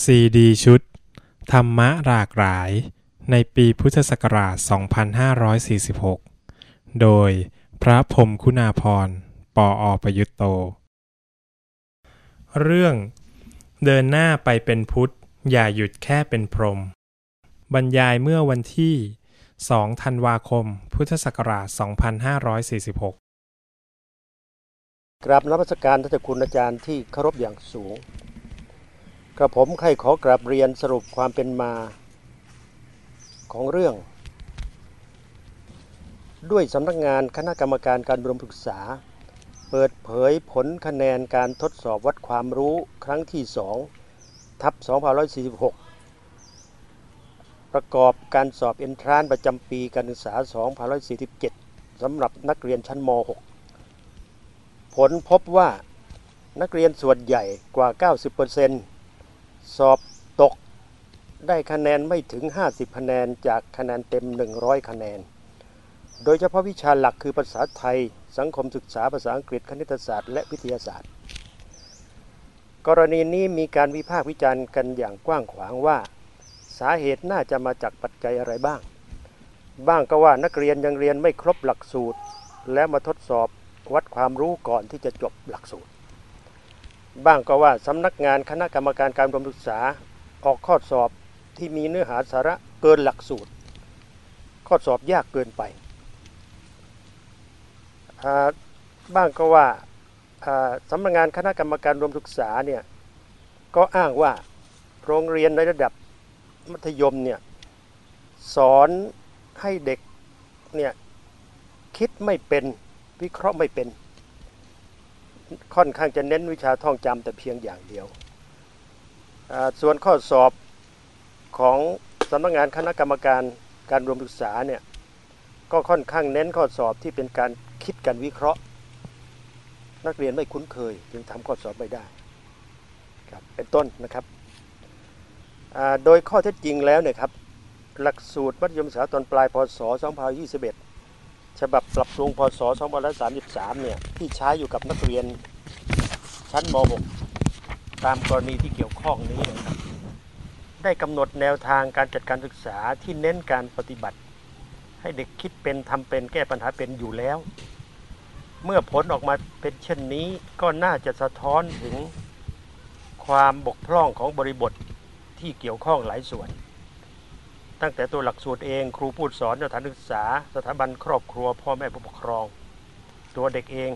ซีดีชุด ธรรมะหลากหลาย ในปีพุทธศักราช 2546 โดยพระพรมคุณาพรปออประยุตโต เรื่องเดินหน้าไปเป็นพุทธ อย่าหยุดแค่เป็นพรหมบรรยายเมื่อวันที่ 2 ธันวาคม พุทธศักราช 2546 กราบนมัสการท่านคุณอาจารย์ที่เคารพอย่างสูง กระผมใครขอกราบเรียนสรุปความเป็นมาของเรื่อง ด้วยสำนักงานคณะกรรมการการบรมศึกษา เปิดเผยผลคะแนนการทดสอบวัดความรู้ครั้งที่ 2 ทับ2546 ประกอบการสอบเอนทรานประจำปีการศึกษา 2547สำหรับนักเรียนชั้นม .6 ผลพบว่านักเรียนส่วนใหญ่กว่า 90% สอบตกได้คะแนนไม่ถึง 50 คะแนนจากคะแนนเต็ม 100 คะแนน โดยเฉพาะวิชาหลักคือภาษาไทย สังคมศึกษาภาษาอังกฤษคณิตศาสตร์และวิทยาศาสตร์ กรณีนี้มีการวิพากษ์วิจารณ์กันอย่างกว้างขวางว่า สาเหตุน่าจะมาจากปัจจัยอะไรบ้าง บ้างก็ว่านักเรียนยังเรียนไม่ครบหลักสูตร และมาทดสอบวัดความรู้ก่อนที่จะจบหลักสูตร บ้างก็ว่าสำนักงานคณะกรรมการการบรมศึกษาออกข้อสอบที่มีเนื้อหาสาระเกินหลักสูตร ข้อสอบยากเกินไปบ้างก็ว่าอ่าสำนักงานคณะกรรมการรวมศึกษาเนี่ยก็อ้างว่าโรงเรียนในระดับมัธยมเนี่ยสอนให้เด็กเนี่ยคิดไม่เป็นวิเคราะห์ไม่เป็น ค่อนข้างจะเน้นวิชาท่องจำแต่เพียงอย่างเดียว ส่วนข้อสอบของสำนักงานคณะกรรมการการรวมศึกษาเนี่ยก็ค่อนข้างเน้นข้อสอบที่เป็นการคิดการวิเคราะห์ นักเรียนไม่คุ้นเคยจึงทำข้อสอบไม่ได้ครับเป็นต้นนะครับโดยข้อเท็จจริงแล้วเนี่ยครับหลักสูตรมัธยมศึกษาตอนปลายพศ 2521 ฉบับปรับปรุงพศ 2533 เนี่ย ที่ใช้อยู่กับนักเรียนชั้นม .6 ตามกรณีที่เกี่ยวข้องนี้นะครับได้กำหนดแนวทางการจัดการศึกษาที่เน้นการปฏิบัติ ให้เด็กคิดเป็นทำเป็นแก้ปัญหาเป็นอยู่แล้ว เมื่อผลออกมาเป็นเช่นนี้ก็น่าจะสะท้อนถึงความบกพร่องของบริบทที่เกี่ยวข้องหลายส่วน ตั้งแต่ตัวหลักสูตรเองครูผู้สอนสถานศึกษา สถาบันครอบครัว พ่อแม่ผู้ปกครอง ตัวเด็กเอง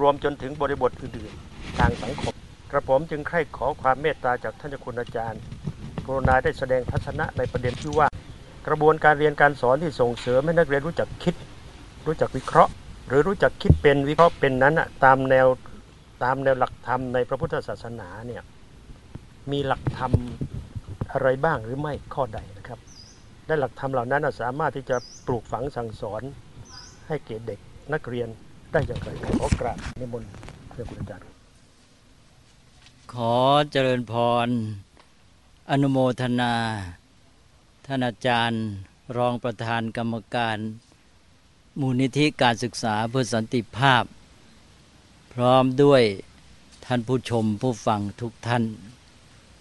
รวมจนถึงบริบทอื่นๆ ทางสังคม กระผมจึงใคร่ขอความเมตตาจากท่านเจ้าคุณอาจารย์กรุณาได้แสดงทัศนะในประเด็นที่ว่า กระบวนการเรียนการสอนที่ส่งเสริมให้นักเรียนรู้จักคิด รู้จักวิเคราะห์ หรือรู้จักคิดเป็นวิเคราะห์เป็นนั้นน่ะตามแนวตามแนวหลักธรรมในพระพุทธศาสนาเนี่ยมีหลักธรรมอะไรบ้างหรือไม่ข้อใด และหลักธรรมเหล่านั้นสามารถที่จะปลูกฝังสั่งสอนให้เกเด็กนักเรียนได้อย่างไรขอกราบนิมนต์เพื่อคุณอาจารย์ ขอเจริญพร อนุโมทนา ท่านอาจารย์รองประธานกรรมการ มูลนิธิการศึกษาเพื่อสันติภาพ พร้อมด้วยท่านผู้ชมผู้ฟังทุกท่าน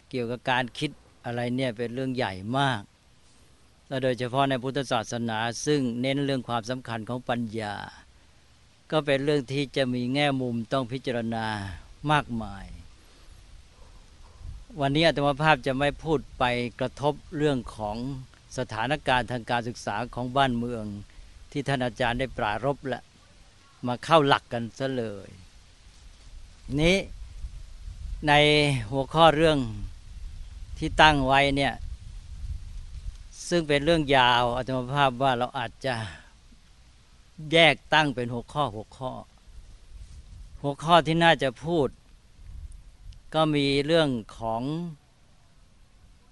เกี่ยวกับการคิดอะไรเนี่ยเป็นเรื่องใหญ่มาก และโดยเฉพาะในพุทธศาสนา ซึ่งเน้นเรื่องความสำคัญของปัญญา ก็เป็นเรื่องที่จะมีแง่มุมต้องพิจารณามากมาย วันนี้อาตมาภาพจะไม่พูดไปกระทบเรื่องของสถานการณ์ทางการศึกษาของบ้านเมือง ที่ท่านอาจารย์ได้ปรารบและมาเข้าหลักกันซะเลย นี้ในหัวข้อเรื่องที่ตั้งไว้เนี่ย ซึ่งเป็นเรื่องยาวอาตมาภาพว่าเราอาจจะแยกตั้งเป็นหัวข้อหัวข้อ หัวข้อที่น่าจะพูด ก็มีเรื่องของ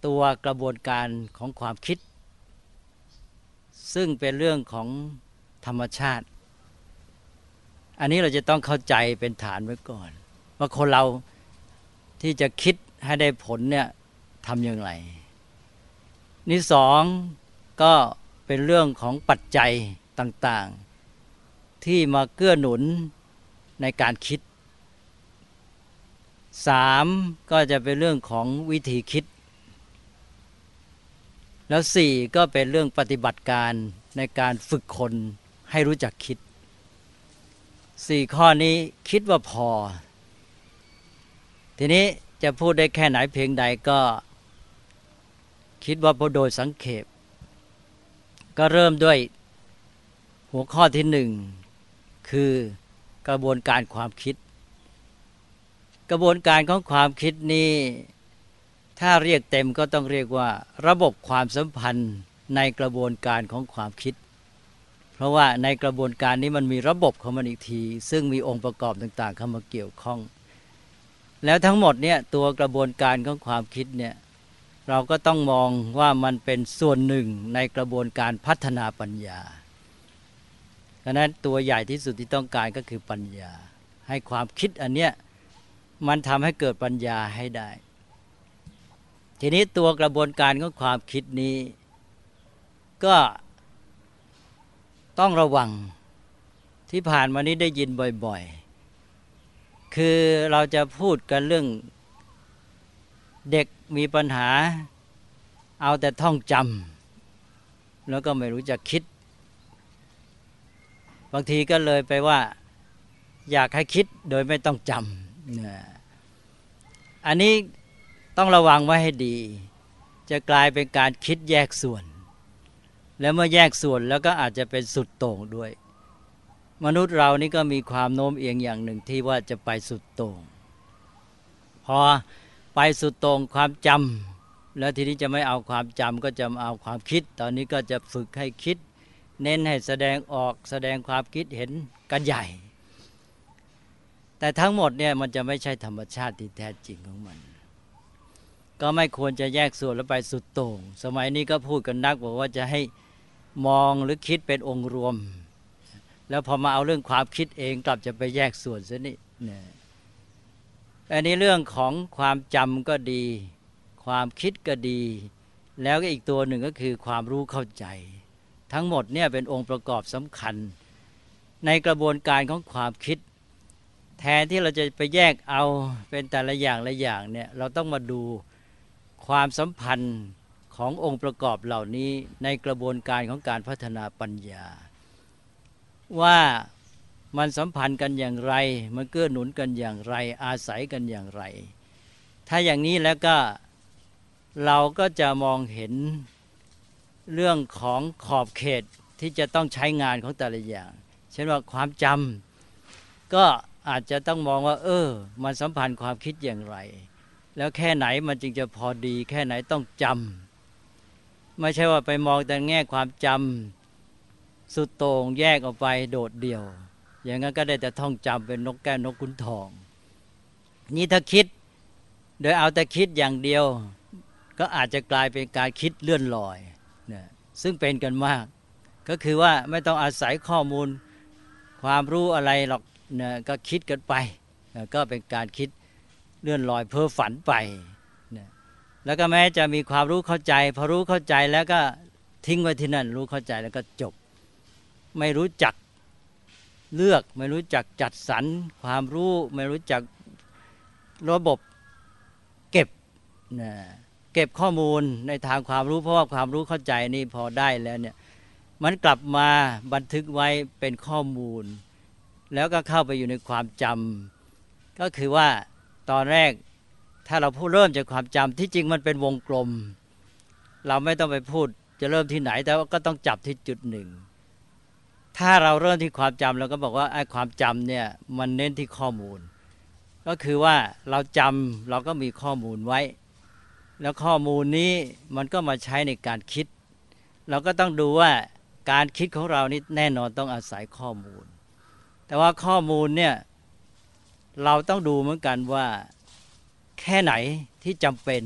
ตัวกระบวนการของความคิด ซึ่งเป็นเรื่องของธรรมชาติ อันนี้เราจะต้องเข้าใจเป็นฐานไว้ก่อน ว่าคนเราที่จะคิดให้ได้ผลเนี่ยทำอย่างไร นี่สองก็เป็นเรื่องของปัจจัยต่างๆ ที่มาเกื้อหนุนในการคิดสามก็จะเป็นเรื่องของวิธีคิด แล้วสี่ก็เป็นเรื่องปฏิบัติการในการฝึกคนให้รู้จักคิดสี่ข้อนี้คิดว่าพอ ทีนี้จะพูดได้แค่ไหนเพียงใดก็ คิดว่าพอโดยสังเขปก็เริ่มด้วยหัวข้อที่หนึ่งคือกระบวนการความคิด กระบวนการของความคิดนี้ ถ้าเรียกเต็มก็ต้องเรียกว่า ระบบความสัมพันธ์ในกระบวนการของความคิด เพราะว่าในกระบวนการนี้มันมีระบบของมันอีกที ซึ่งมีองค์ประกอบต่างๆเข้ามาเกี่ยวข้อง แล้วทั้งหมดเนี่ยตัวกระบวนการของความคิดเนี่ย เราก็ต้องมองว่ามันเป็นส่วนหนึ่งในกระบวนการพัฒนาปัญญาดังนั้นตัวใหญ่ที่สุดที่ต้องการก็คือปัญญา ให้ความคิดอันเนี้ยมันทำให้เกิดปัญญาให้ได้ ทีนี้ตัวกระบวนการของความคิดนี้ ก็ต้องระวังที่ผ่านมานี้ได้ยินบ่อย ๆ คือเราจะพูดกันเรื่อง เด็กมีปัญหา เอาแต่ท่องจำแล้วก็ไม่รู้จักคิด บางทีก็เลยไปว่า อยากให้คิดโดยไม่ต้องจำอันนี้ต้องระวังไว้ให้ดี จะกลายเป็นการคิดแยกส่วน แล้วเมื่อแยกส่วนแล้วก็อาจจะเป็นสุดโต่งด้วย มนุษย์เรานี่ก็มีความโน้มเอียงอย่างหนึ่งที่ว่าจะไปสุดโต่งพอ ไปสุดตรงความจำแล้วทีนี้จะไม่เอาความจำก็จะเอาความคิด ตอนนี้ก็จะฝึกให้คิด เน้นให้แสดงออกแสดงความคิดเห็นกันใหญ่ แต่ทั้งหมดเนี่ยมันจะไม่ใช่ธรรมชาติที่แท้จริงของมัน ก็ไม่ควรจะแยกส่วนแล้วไปสุดโต่งสมัยนี้ก็พูดกันนักบอกว่าจะให้มองหรือคิดเป็นองค์รวม แล้วพอมาเอาเรื่องความคิดเองกลับจะไปแยกส่วนซะนี่เนี่ย อันนี้เรื่องของความจำก็ดี ความคิดก็ดี แล้วก็อีกตัวหนึ่งก็คือความรู้เข้าใจ ทั้งหมดเนี่ยเป็นองค์ประกอบสำคัญ ในกระบวนการของความคิด แทนที่เราจะไปแยกเอาเป็นแต่ละอย่างละอย่างเนี่ยเราต้องมาดูความสัมพันธ์ขององค์ประกอบเหล่านี้ในกระบวนการของการพัฒนาปัญญา ว่า มันสัมพันธ์กันอย่างไร มันเกื้อหนุนกันอย่างไร อาศัยกันอย่างไร ถ้าอย่างนี้แล้วก็เราก็จะมองเห็นเรื่องของขอบเขตที่จะต้องใช้งานของแต่ละอย่าง เช่นว่าความจำก็อาจจะต้องมองว่า เออ มันสัมพันธ์ความคิดอย่างไร แล้วแค่ไหนมันจึงจะพอดี แค่ไหนต้องจำไม่ใช่ว่าไปมองแต่แง่ความจำสุดโต่งแยกออกไปโดดเดี่ยว อย่างนั้นก็ได้แต่ท่องจำเป็นนกแก้วนกขุนทอง นี่ถ้าคิด โดยเอาแต่คิดอย่างเดียว ก็อาจจะกลายเป็นการคิดเลื่อนลอยนะซึ่งเป็นกันมาก ก็คือว่าไม่ต้องอาศัยข้อมูลความรู้อะไรหรอกนะก็คิดกันไปนะก็เป็นการคิดเลื่อนลอยเพ้อฝันไปนะแล้วก็แม้จะมีความรู้เข้าใจ พอรู้เข้าใจแล้วก็ทิ้งไว้ที่นั่น รู้เข้าใจแล้วก็จบ ไม่รู้จัก เลือกไม่รู้จักจัดสรรความรู้ ไม่รู้จักระบบเก็บนะเก็บข้อมูลในทางความรู้เพราะว่าความรู้เข้าใจนี่พอได้แล้วเนี่ยมันกลับมาบันทึกไว้เป็นข้อมูล แล้วก็เข้าไปอยู่ในความจำก็คือว่าตอนแรกถ้าเราพูดเริ่มจากความจำที่จริงมันเป็นวงกลม เราไม่ต้องไปพูดจะเริ่มที่ไหนแต่ว่าก็ต้องจับที่จุดหนึ่ง ถ้าเราเริ่มที่ความจำเราก็บอกว่าไอ้ความจำเนี่ยมันเน้นที่ข้อมูล ก็คือว่าเราจำเราก็มีข้อมูลไว้ แล้วข้อมูลนี้มันก็มาใช้ในการคิด เราก็ต้องดูว่าการคิดของเรานี่แน่นอนต้องอาศัยข้อมูล แต่ว่าข้อมูลเนี่ยเราต้องดูเหมือนกันว่าแค่ไหนที่จำเป็น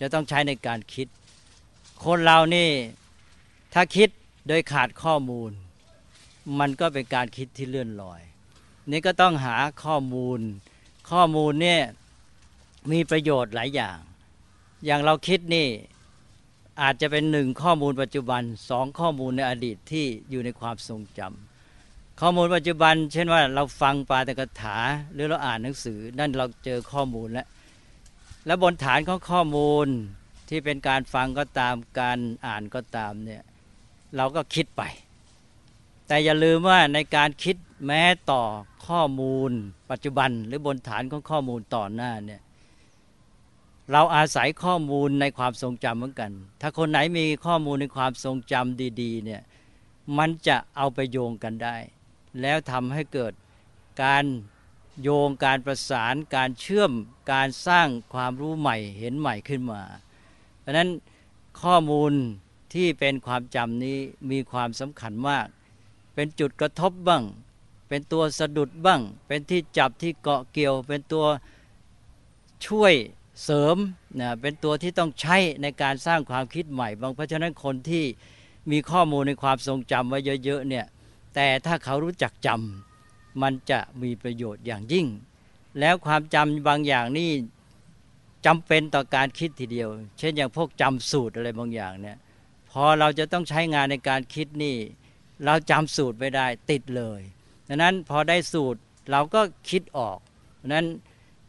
จะต้องใช้ในการคิด คนเรานี่ถ้าคิดโดยขาดข้อมูล มันก็เป็นการคิดที่เลื่อนลอย นี่ก็ต้องหาข้อมูล ข้อมูลเนี่ยมีประโยชน์หลายอย่าง อย่างเราคิดนี่อาจจะเป็นหนึ่งข้อมูลปัจจุบันสองข้อมูลในอดีตที่อยู่ในความทรงจข้อมูลปัจจุบัน เช่นว่าเราฟังปาตกถาหรือเราอ่านหนังสือ นั่นเราเจอข้อมูลแล้วและบนฐานของข้อมูลที่เป็นการฟังก็ตามการอ่านก็ตามเนี่ยเราก็คิดไป แต่อย่าลืมว่าในการคิดแม้ต่อข้อมูล ปัจจุบันหรือบนฐานของข้อมูลต่อหน้าเนี่ยเราอาศัยข้อมูลในความทรงจำเหมือนกัน ถ้าคนไหนมีข้อมูลในความทรงจำดีๆเนี่ยมันจะเอาไปโยงกันได้ แล้วทำให้เกิดการโยงการประสานการเชื่อมการสร้างความรู้ใหม่เห็นใหม่ขึ้นมา เพราะนั้นข้อมูลที่เป็นความจำนี้มีความสำคัญมาก เป็นจุดกระทบบ้าง เป็นตัวสะดุดบ้าง เป็นที่จับที่เกาะเกี่ยว เป็นตัวช่วยเสริมนะเป็นตัวที่ต้องใช้ในการสร้างความคิดใหม่บางเพราะฉะนั้นคนที่มีข้อมูลในความทรงจำไว้เยอะๆเนี่ยแต่ถ้าเขารู้จักจำมันจะมีประโยชน์อย่างยิ่ง แล้วความจำบางอย่างนี่จำเป็นต่อการคิดทีเดียว เช่นอย่างพวกจำสูตรอะไรบางอย่างเนี่ยพอเราจะต้องใช้งานในการคิดนี่ เราจำสูตรไม่ได้ติดเลยดังนั้นพอได้สูตรเราก็คิดออกดังนั้น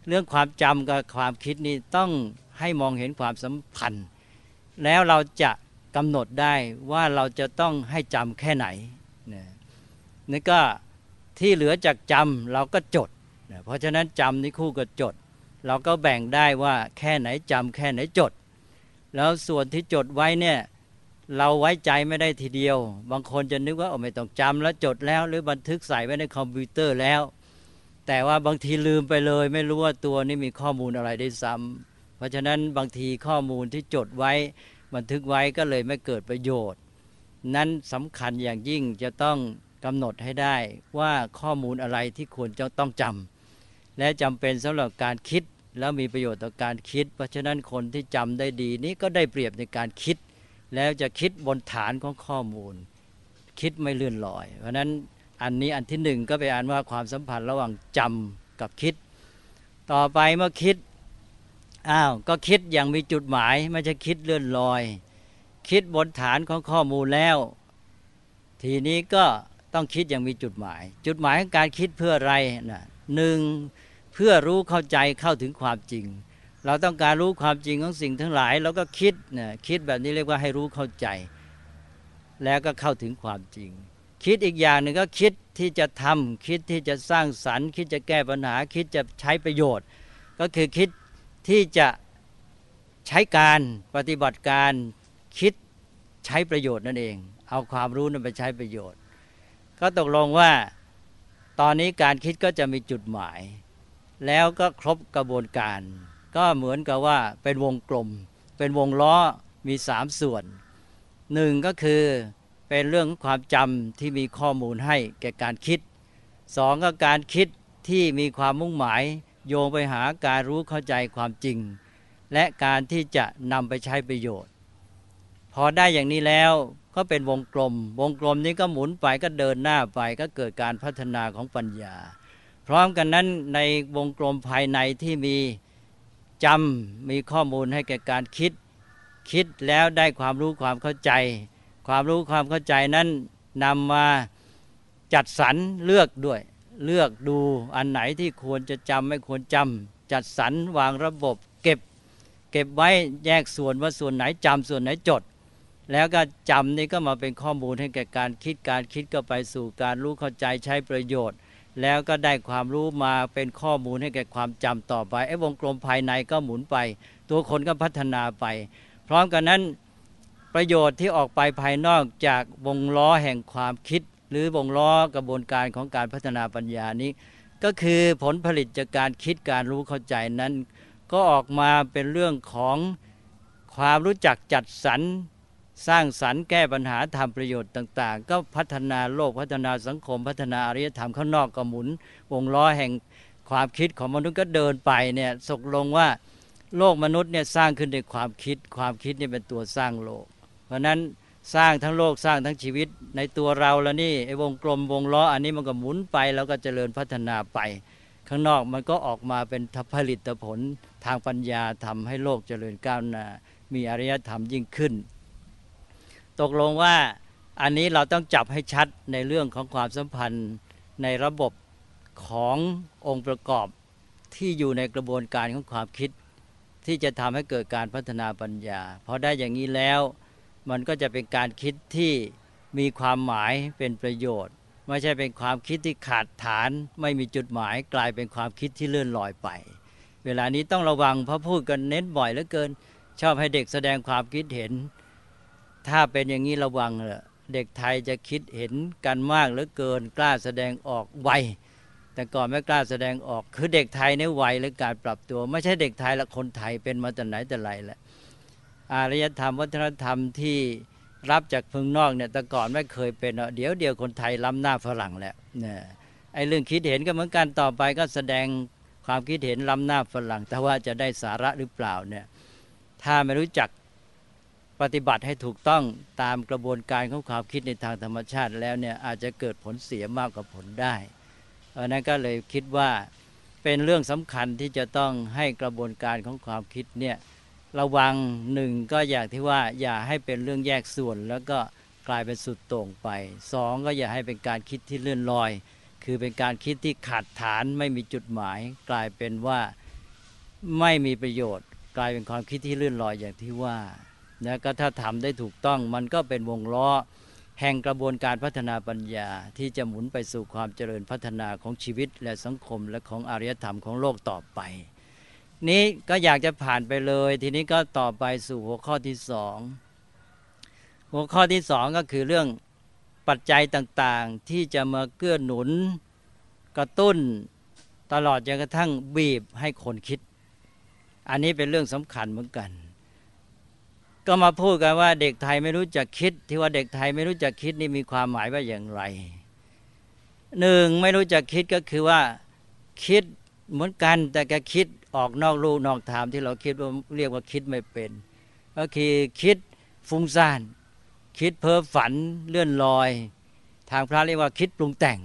เรื่องความจำกับความคิดนี่ต้องให้มองเห็นความสัมพันธ์ แล้วเราจะกำหนดได้ว่าเราจะต้องให้จำแค่ไหนนี่ก็ที่เหลือจากจำเราก็จดเพราะฉะนั้นจำนี่คู่กับจด เราก็แบ่งได้ว่าแค่ไหนจำแค่ไหนจด แล้วส่วนที่จดไว้เนี่ย เราไว้ใจไม่ได้ทีเดียว บางคนจะนึกว่าโอ้ไม่ต้องจำแล้วจดแล้ว หรือบันทึกใส่ไว้ในคอมพิวเตอร์แล้ว แต่ว่าบางทีลืมไปเลย ไม่รู้ว่าตัวนี้มีข้อมูลอะไรได้ซ้ำเพราะฉะนั้นบางทีข้อมูลที่จดไว้บันทึกไว้ก็เลยไม่เกิดประโยชน์ นั้นสำคัญอย่างยิ่งจะต้องกำหนดให้ได้ว่าข้อมูลอะไรที่ควรจะต้องจำและจำเป็นสำหรับการคิดแล้วมีประโยชน์ต่อการคิด เพราะฉะนั้นคนที่จำได้ดีนี้ก็ได้เปรียบในการคิด แล้วจะคิดบนฐานของข้อมูล คิดไม่เลื่อนลอย เพราะนั้นอันนี้อันที่หนึ่งก็ไปอ่านว่าความสัมพันธ์ระหว่างจำกับคิด ต่อไปเมื่อคิดอ้าวก็คิดอย่างมีจุดหมายไม่ใช่คิดเลื่อนลอย คิดบนฐานของข้อมูลแล้ว ทีนี้ก็ต้องคิดอย่างมีจุดหมาย จุดหมายของการคิดเพื่ออะไรนะหนึ่งเพื่อรู้เข้าใจเข้าถึงความจริง เราต้องการรู้ความจริงของสิ่งทั้งหลายเราก็คิดนะคิดแบบนี้เรียกว่าให้รู้เข้าใจ แล้วก็เข้าถึงความจริง คิดอีกอย่างหนึ่งก็คิดที่จะทำคิดที่จะสร้างสรรค์ คิดจะแก้ปัญหา คิดจะใช้ประโยชน์ ก็คือคิดที่จะใช้การปฏิบัติการคิดใช้ประโยชน์นั่นเอง เอาความรู้นั้นไปใช้ประโยชน์ ก็ตกลงว่าตอนนี้การคิดก็จะมีจุดหมาย แล้วก็ครบกระบวนการ ก็เหมือนกับว่าเป็นวงกลม เป็นวงล้อมีสามส่วนหนึ่งก็คือเป็นเรื่องความจำที่มีข้อมูลให้แก่การคิดสองก็การคิดที่มีความมุ่งหมายโยงไปหาการรู้เข้าใจความจริง และการที่จะนำไปใช้ประโยชน์ พอได้อย่างนี้แล้วก็เป็นวงกลม วงกลมนี้ก็หมุนไปก็เดินหน้าไปก็เกิดการพัฒนาของปัญญา พร้อมกันนั้นในวงกลมภายในที่มี จำมีข้อมูลให้แก่การคิด คิดแล้วได้ความรู้ความเข้าใจ ความรู้ความเข้าใจนั้นนำมาจัดสรรเลือกด้วย เลือกดูอันไหนที่ควรจะจำไม่ควรจำจัดสรรวางระบบเก็บ เก็บไว้แยกส่วนว่าส่วนไหนจำส่วนไหนจด แล้วก็จำนี่ก็มาเป็นข้อมูลให้แก่การคิดการคิดก็ไปสู่การรู้เข้าใจใช้ประโยชน์ แล้วก็ได้ความรู้มาเป็นข้อมูลให้แก่ความจำต่อไปไอ้วงกลมภายในก็หมุนไป ตัวคนก็พัฒนาไป พร้อมกันนั้นประโยชน์ที่ออกไปภายนอกจากวงล้อแห่งความคิด หรือวงล้อกระบวนการของการพัฒนาปัญญานี้ ก็คือผลผลิตจากการคิดการรู้เข้าใจนั้น ก็ออกมาเป็นเรื่องของความรู้จักจัดสรร สร้างสรรค์แก้ปัญหาทำประโยชน์ต่าง ๆ ก็พัฒนาโลกพัฒนาสังคม พัฒนาอารยธรรมข้างนอกก็หมุน วงล้อแห่งความคิดของมนุษย์ก็เดินไปเนี่ยสกลงว่าโลกมนุษย์เนี่ยสร้างขึ้นด้วยความคิด ความคิดเนี่ยเป็นตัวสร้างโลก เพราะนั้นสร้างทั้งโลกสร้างทั้งชีวิตในตัวเราแล้วนี่ไอ้วงกลมวงล้ออันนี้มันก็หมุนไปแล้วก็เจริญพัฒนาไป ข้างนอกมันก็ออกมาเป็นผลิตผลทางปัญญาทำให้โลกเจริญก้าวหน้ามีอารยธรรมยิ่งขึ้น ตกลงว่าอันนี้เราต้องจับให้ชัดในเรื่องของความสัมพันธ์ในระบบขององค์ประกอบที่อยู่ในกระบวนการของความคิด ที่จะทำให้เกิดการพัฒนาปัญญาพอได้อย่างนี้แล้วมันก็จะเป็นการคิดที่มีความหมายเป็นประโยชน์ ไม่ใช่เป็นความคิดที่ขาดฐาน ไม่มีจุดหมายกลายเป็นความคิดที่เลื่อนลอยไป เวลานี้ต้องระวังเพราะพูดกันเน้นบ่อยเหลือเกิน ชอบให้เด็กแสดงความคิดเห็น ถ้าเป็นอย่างนี้ระวังเถอะเด็กไทยจะคิดเห็นกันมากเหลือเกินกล้าแสดงออกไวแต่ก่อนไม่กล้าแสดงออก คือเด็กไทยเนี่ยไวหรือการปรับตัว ไม่ใช่เด็กไทยละคนไทยเป็นมาแต่ไหนแต่ไรแหละอารยธรรมวัฒนธรรมที่รับจากเมืองนอกเนี่ยแต่ก่อนไม่เคยเป็นเดี๋ยวเดียวคนไทยล้ำหน้าฝรั่งแล้วเนี่ยไอ้เรื่องคิดเห็นก็เหมือนกันต่อไปก็แสดงความคิดเห็นล้ำหน้าฝรั่ง แต่ว่าจะได้สาระหรือเปล่าเนี่ยถ้าไม่รู้จัก ปฏิบัติให้ถูกต้องตามกระบวนการของความคิดในทางธรรมชาติแล้วเนี่ยอาจจะเกิดผลเสียมากกว่าผลได้เพราะนั้นก็เลยคิดว่าเป็นเรื่องสำคัญที่จะต้องให้กระบวนการของความคิดเนี่ยระวังหนึ่งก็อย่างที่ว่าอย่าให้เป็นเรื่องแยกส่วน แล้วก็กลายเป็นสุดโต่งไปสองก็อย่าให้เป็นการคิดที่เลื่อนลอย คือเป็นการคิดที่ขาดฐานไม่มีจุดหมาย กลายเป็นว่าไม่มีประโยชน์ กลายเป็นความคิดที่เลื่อนลอยอย่างที่ว่า นะก็ถ้าทำได้ถูกต้องมันก็เป็นวงล้อแห่งกระบวนการพัฒนาปัญญาที่จะหมุนไปสู่ความเจริญพัฒนาของชีวิตและสังคมและของอารยธรรมของโลกต่อไป นี้ก็อยากจะผ่านไปเลย ทีนี้ก็ต่อไปสู่หัวข้อที่สองหัวข้อที่สองก็คือเรื่องปัจจัยต่างๆ ที่จะมาเกื้อหนุนกระตุ้นตลอดจนกระทั่งบีบให้คนคิด อันนี้เป็นเรื่องสำคัญเหมือนกัน ก็มาพูดกันว่าเด็กไทยไม่รู้จักคิด ที่ว่าเด็กไทยไม่รู้จักคิดนี่มีความหมายว่าอย่างไรหนึ่งไม่รู้จักคิดก็คือว่าคิดเหมือนกันแต่แกคิดออกนอกลูกนอกทามที่เราคิดว่าเรียกว่าคิดไม่เป็น ก็คือคิดฟุ้งซ่าน คิดเพ้อฝันเลื่อนลอย ทางพระเรียกว่าคิดปรุงแต่ง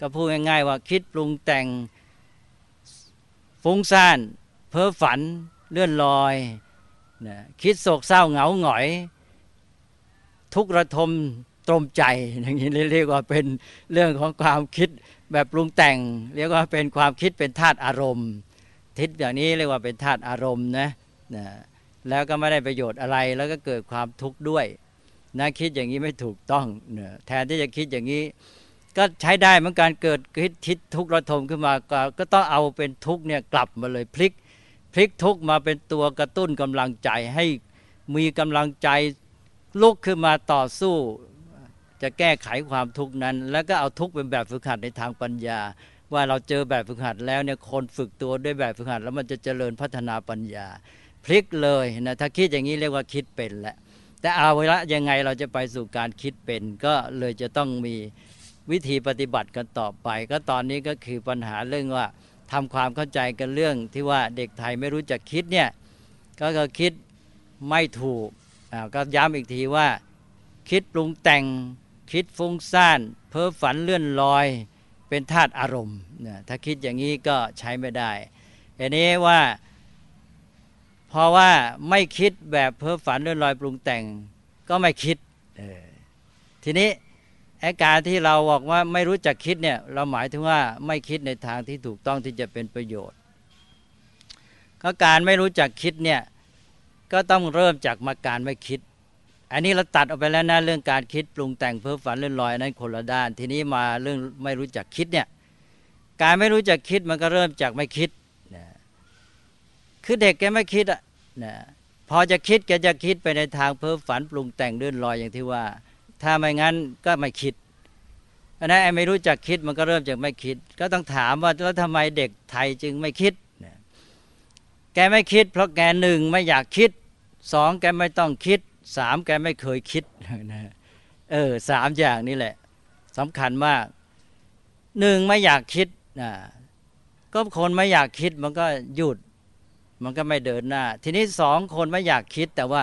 ก็พูดง่าย ๆ ว่าคิดปรุงแต่งฟุ้งซ่าน เพ้อฝันเลื่อนลอย นะคิดโศกเศร้าเหงาหงอย ทุกระทมตรมใจอย่างนี้เรียกว่าเป็นเรื่องของความคิดแบบปรุงแต่ง เรียกว่าเป็นความคิดเป็นธาตุอารมณ์ ทิศอย่างนี้เรียกว่าเป็นธาตุอารมณ์นะนะแล้วก็ไม่ได้ประโยชน์อะไรแล้วก็เกิดความทุกข์ด้วยนะคิดอย่างนี้ไม่ถูกต้องนะแทนที่จะคิดอย่างนี้ ก็ใช้ได้เหมือนการเกิดคิดทิศทุกข์ระทมขึ้นมาก็ก็ต้องเอาเป็นทุกข์เนี่ยกลับมาเลยพลิก พลิกทุกมาเป็นตัวกระตุ้นกำลังใจให้มีกำลังใจลุกขึ้นมาต่อสู้ จะแก้ไขความทุกข์นั้น แล้วก็เอาทุกข์เป็นแบบฝึกหัดในทางปัญญา ว่าเราเจอแบบฝึกหัดแล้วเนี่ยคนฝึกตัวด้วยแบบฝึกหัดแล้วมันจะเจริญพัฒนาปัญญา พลิกเลยนะถ้าคิดอย่างนี้เรียกว่าคิดเป็นแหละแต่เอาไว้ละยังไงเราจะไปสู่การคิดเป็น ก็เลยจะต้องมีวิธีปฏิบัติกันต่อไป ก็ตอนนี้ก็คือปัญหาเรื่องว่า ทำความเข้าใจกันเรื่องที่ว่าเด็กไทยไม่รู้จักคิดเนี่ยก็ก็คิดไม่ถูกก็ย้ำอีกทีว่า คิดปรุงแต่งคิดฟุ้งซ่าน เพ้อฝันเลื่อนลอย เป็นธาตุอารมณ์นะถ้าคิดอย่างนี้ก็ใช้ไม่ได้อันนี้ว่าเพราะว่าไม่คิดแบบเพ้อฝันเลื่อนลอยปรุงแต่ง ก็ไม่คิดทีนี้ อาการที่เราบอกว่าไม่รู้จักคิดเนี่ยเราหมายถึงว่าไม่คิดในทางที่ถูกต้องที่จะเป็นประโยชน์ ก็การไม่รู้จักคิดเนี่ยก็ต้องเริ่มจากมาการไม่คิด อันนี้เราตัดออกไปแล้วนะเรื่องการคิดปรุงแต่งเพ้อฝันเลื่อนลอยนั้นคนละด้าน ทีนี้มาเรื่องไม่รู้จักคิดเนี่ยการไม่รู้จักคิดมันก็เริ่มจากไม่คิดนะคือเด็กแกไม่คิดอะนะพอจะคิดแกจะคิดไปในทางเพ้อฝันปรุงแต่งเลื่อนลอยอย่างที่ว่า ถ้าไม่งั้นก็ไม่คิดอันนั้นไอ้ไม่รู้จักคิดมันก็เริ่มจากไม่คิด ก็ต้องถามว่าแล้วทำไมเด็กไทยจึงไม่คิด แกไม่คิด เพราะแกหนึ่งไม่อยากคิดสองแกไม่ต้องคิดสามแกไม่เคยคิดนะเออสามอย่างนี้แหละสำคัญมากหนึ่งไม่อยากคิดนะก็คนไม่อยากคิดมันก็หยุด มันก็ไม่เดินหน้า ทีนี้สองคนไม่อยากคิด แต่ว่า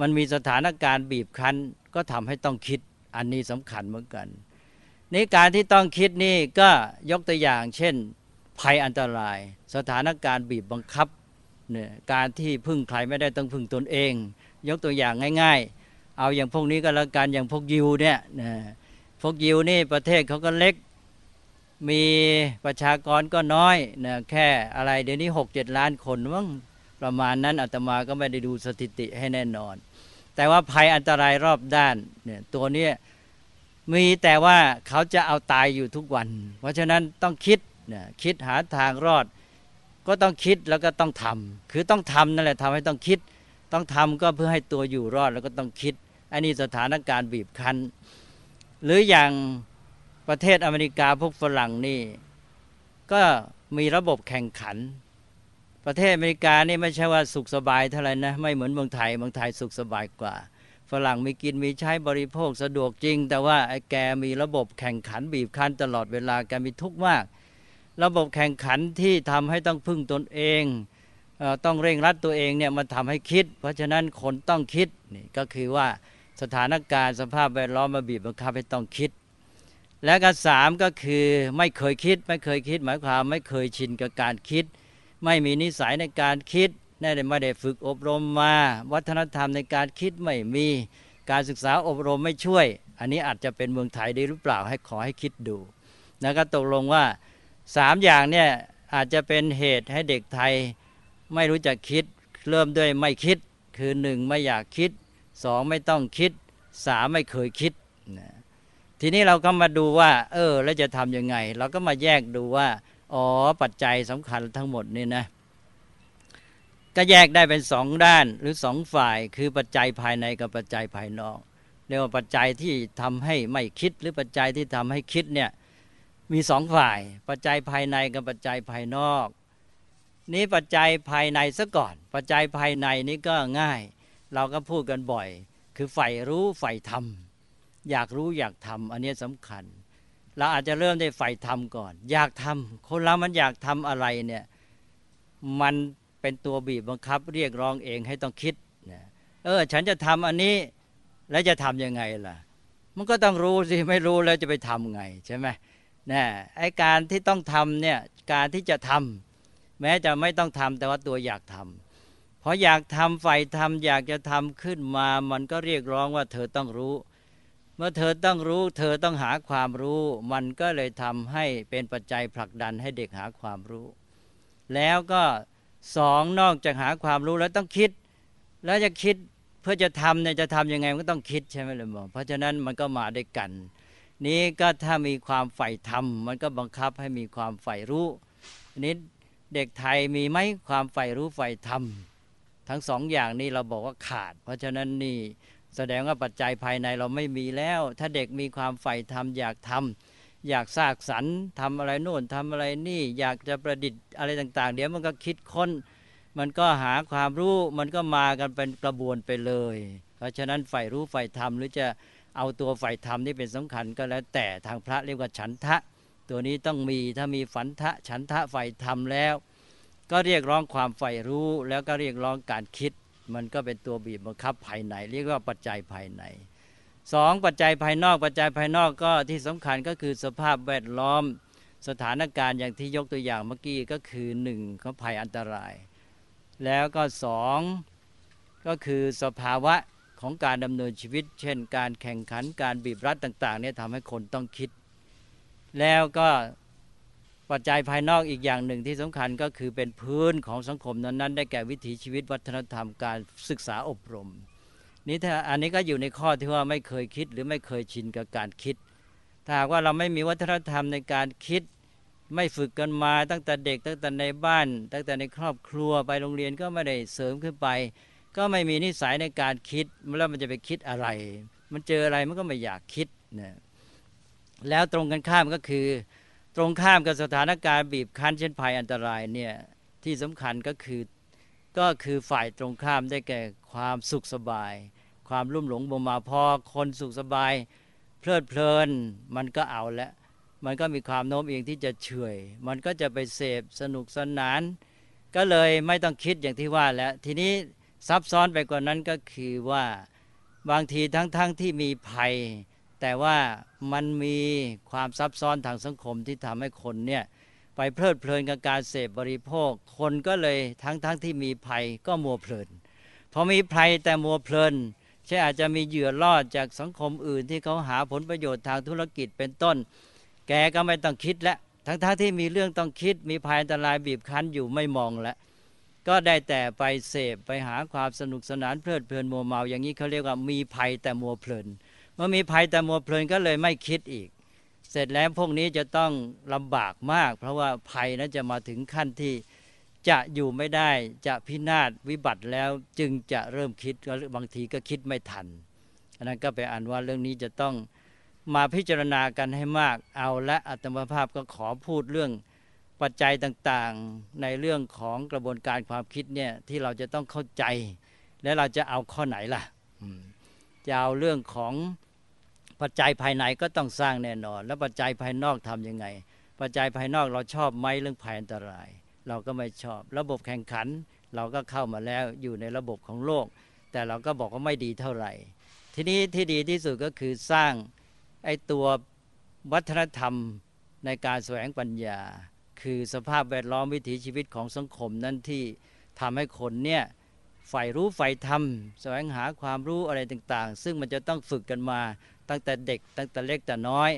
มันมีสถานการณ์บีบคั้น ก็ทำให้ต้องคิดอันนี้สำคัญเหมือนกันนี่การที่ต้องคิดนี่ก็ยกตัวอย่าง เช่น ภัยอันตราย สถานการณ์บีบบังคับเนี่ยการที่พึ่งใครไม่ได้ต้องพึ่งตนเอง ยกตัวอย่างง่าย ๆ เอาอย่างพวกนี้ก็แล้วกันอย่างพวกยิวเนี่ยนะพวกยิวนี่ประเทศเขาก็เล็กมีประชากรก็น้อยนะแค่อะไรเดี๋ยวนี้หกเจ็ดล้านคนมั้งประมาณนั้นอาตมาก็ไม่ได้ดูสถิติให้แน่นอน แต่ว่าภัยอันตรายรอบด้านเนี่ยตัวนี้มีแต่ว่าเขาจะเอาตายอยู่ทุกวัน เพราะฉะนั้นต้องคิดนะคิดหาทางรอด ก็ต้องคิดแล้วก็ต้องทำคือต้องทำนั่นแหละทำให้ต้องคิด ต้องทำก็เพื่อให้ตัวอยู่รอดแล้วก็ต้องคิดอันนี้สถานการณ์บีบคั้น หรืออย่างประเทศอเมริกาพวกฝรั่งนี่ ก็มีระบบแข่งขัน ประเทศอเมริกานี่ไม่ใช่ว่าสุขสบายเท่าไหร่นะไม่เหมือนเมืองไทยเมืองไทยสุขสบายกว่า ฝรั่งมีกินมีใช้บริโภคสะดวกจริง แต่ว่าไอ้แกมีระบบแข่งขันบีบคั้นตลอดเวลาแกมีทุกข์มาก ระบบแข่งขันที่ทำให้ต้องพึ่งตนเองต้องเร่งรัดตัวเองเนี่ยมันทำให้คิด เพราะฉะนั้นคนต้องคิดนี่ก็คือว่าสถานการณ์สภาพแวดล้อมมาบีบบังคับให้ต้องคิด และก็สามก็คือไม่เคยคิด ไม่เคยคิด หมายความไม่เคยชินกับการคิด ไม่มีนิสัยในการคิดได้ไม่ได้ฝึกอบรมมา วัฒนธรรมในการคิดไม่มีการศึกษาอบรมไม่ช่วย อันนี้อาจจะเป็นเมืองไทยได้หรือเปล่าให้ขอให้คิดดูแล้วก็ตกลงว่าสามอย่างเนี่ยอาจจะเป็นเหตุให้เด็กไทยไม่รู้จักคิด เริ่มด้วยไม่คิดคือหนึ่งไม่อยากคิดสองไม่ต้องคิดสามไม่เคยคิดนะทีนี้เราก็มาดูว่า เออแล้วจะทำยังไง เราก็มาแยกดูว่า อ๋อ ปัจจัยสำคัญทั้งหมดนี่นะก็แยกได้เป็นสองด้านหรือสองฝ่ายคือปัจจัยภายในกับปัจจัยภายนอกเรียกว่าปัจจัยที่ทำให้ไม่คิดหรือปัจจัยที่ทำให้คิดเนี่ยมีสองฝ่าย ปัจจัยภายในกับปัจจัยภายนอก นี้ปัจจัยภายในซะก่อน ปัจจัยภายในนี้ก็ง่าย เราก็พูดกันบ่อย คือใฝ่รู้ใฝ่ทำอยากรู้อยากทำอันนี้สำคัญ เราอาจจะเริ่มได้ใฝ่ทำก่อน อยากทำคนเรามันอยากทำอะไรเนี่ยมันเป็นตัวบีบบังคับ เรียกร้องเองให้ต้องคิดนะเออ ฉันจะทำอันนี้แล้วจะทํำยังไงล่ะ มันก็ต้องรู้สิไม่รู้แล้วจะไปทำไงใช่ไหมนะไอการที่ต้องทำเนี่ยการที่จะทำแม้จะไม่ต้องทำแต่ว่าตัวอยากทำพออยากทำใฝ่ทำอยากจะทำขึ้นมา มันก็เรียกร้องว่าเธอต้องรู้ เมื่อเธอต้องรู้ เธอต้องหาความรู้ มันก็เลยทำให้เป็นปัจจัยผลักดันให้เด็กหาความรู้ แล้วก็สองนอกจากหาความรู้แล้วต้องคิด แล้วจะคิดเพื่อจะทำเนี่ยจะทำยังไงก็ต้องคิดใช่ไหมล่ะหมอเพราะฉะนั้นมันก็มาด้วยกัน นี้ก็ถ้ามีความใฝ่ธรรมมันก็บังคับให้มีความใฝ่รู้นี้เด็กไทยมีไหมความใฝ่รู้ใฝ่ธรรม ทั้งสองอย่างนี้เราบอกว่าขาด เพราะฉะนั้นนี่ แสดงว่าปัจจัยภายในเราไม่มีแล้ว ถ้าเด็กมีความใฝ่ทำอยากทำอยากสร้างสรรค์ทำอะไรโน่นทำอะไรนี่ อยากจะประดิษฐ์อะไรต่างๆ เดี๋ยวมันก็คิดค้น มันก็หาความรู้มันก็มากันเป็นกระบวนไปเลย เพราะฉะนั้นใฝ่รู้ใฝ่ธรรมหรือจะเอาตัวใฝ่ธรรมนี่เป็นสำคัญก็แล้วแต่ทางพระเรียกว่าฉันทะ ตัวนี้ต้องมีถ้ามีฝันทะฉันทะใฝ่ธรรมแล้ว ก็เรียกร้องความใฝ่รู้แล้วก็เรียกร้องการคิด มันก็เป็นตัวบีบบังคับภายใน เรียกว่าปัจจัยภายในสองปัจจัยภายนอก ปัจจัยภายนอกก็ที่สำคัญก็คือสภาพแวดล้อมสถานการณ์อย่างที่ยกตัวอย่างเมื่อกี้ก็คือหนึ่งเขาภัยอันตราย แล้วก็สองก็คือสภาวะของการดำเนินชีวิต เช่น การแข่งขันการบีบรัดต่างๆเนี่ยทำให้คนต้องคิด แล้วก็ ปัจจัยภายนอกอีกอย่างหนึ่งที่สำคัญก็คือเป็นพื้นของสังคมนั้นๆ ได้แก่วิถีชีวิตวัฒนธรรมการศึกษาอบรมนี่ถ้าอันนี้ก็อยู่ในข้อที่ว่าไม่เคยคิดหรือไม่เคยชินกับการคิด ถ้าหากว่าเราไม่มีวัฒนธรรมในการคิด ไม่ฝึกกันมาตั้งแต่เด็กตั้งแต่ในบ้าน ตั้งแต่ในครอบครัวไปโรงเรียนก็ไม่ได้เสริมขึ้นไป ก็ไม่มีนิสัยในการคิดแล้วมันจะไปคิดอะไร มันเจออะไรมันก็ไม่อยากคิดนะแล้วตรงกันข้ามก็คือ ตรงข้ามกับสถานการณ์บีบคั้นเช่นภัยอันตรายเนี่ยที่สำคัญก็คือก็คือฝ่ายตรงข้ามได้แก่ความสุขสบาย ความรุ่มหลงบ่มาพอคนสุขสบาย เพลิดเพลินมันก็เอาแล้วมันก็มีความโน้มเอียงที่จะเฉยมันก็จะไปเสพสนุกสนาน ก็เลยไม่ต้องคิดอย่างที่ว่าแล้วทีนี้ซับซ้อนไปกว่านั้นก็คือว่าบางทีทั้งๆทที่มีภัย แต่ว่ามันมีความซับซ้อนทางสังคมที่ทำให้คนเนี่ยไปเพลิดเพลินกับการเสพบริโภค คนก็เลยทั้งๆทที่มีภัยก็มัวเพลินพอมีภัยแต่มัวเพลินช่อาจจะมีเหยื่อล่อจากสังคมอื่นที่เขาหาผลประโยชน์ทางธุรกิจเป็นต้น แกก็ไม่ต้องคิดแล้วทั้งๆทที่มีเรื่องต้องคิด มีภัยอันตรายบีบคั้นอยู่ไม่มองแล้วก็ได้แต่ไปเสพไปหาความสนุกสนานเพลิดเพลินมัวเมาอย่างนี้เขาเรียกว่ามีภัยแต่มัวเพลิน เมื่อมีภัยแต่มัวเพลินก็เลยไม่คิดอีก เสร็จแล้วพวกนี้จะต้องลำบากมาก เพราะว่าภัยนั้นจะมาถึงขั้นที่จะอยู่ไม่ได้จะพินาศวิบัติแล้วจึงจะเริ่มคิดบางทีก็คิดไม่ทันอันนั้นก็ไปอ่านว่าเรื่องนี้จะต้องมาพิจารณากันให้มากเอาและอัตมภาพก็ขอพูดเรื่องปัจจัยต่างๆ ในเรื่องของกระบวนการความคิดเนี่ยที่เราจะต้องเข้าใจ และเราจะเอาข้อไหนล่ะจะเอาเรื่องของ ปัจจัยภายในก็ต้องสร้างแน่นอน แล้วปัจจัยภายนอกทํำยังไง ปัจจัยภายนอกเราชอบไหมเรื่องภัยอันตราย เราก็ไม่ชอบ ระบบแข่งขัน เราก็เข้ามาแล้วอยู่ในระบบของโลก แต่เราก็บอกว่าไม่ดีเท่าไหร่ ทีนี้ที่ดีที่สุดก็คือสร้างไอ้ตัววัฒนธรรมในการแสวงปัญญา คือสภาพแวดล้อมวิถีชีวิตของสังคมนั้นที่ทำให้คนเนี่ยใฝ่รู้ใฝ่ธรรมแสวงหาความรู้อะไรต่างๆ ซึ่งมันจะต้องฝึกกันมา ตั้งแต่เด็กตั้งแต่เล็กแต่น้อย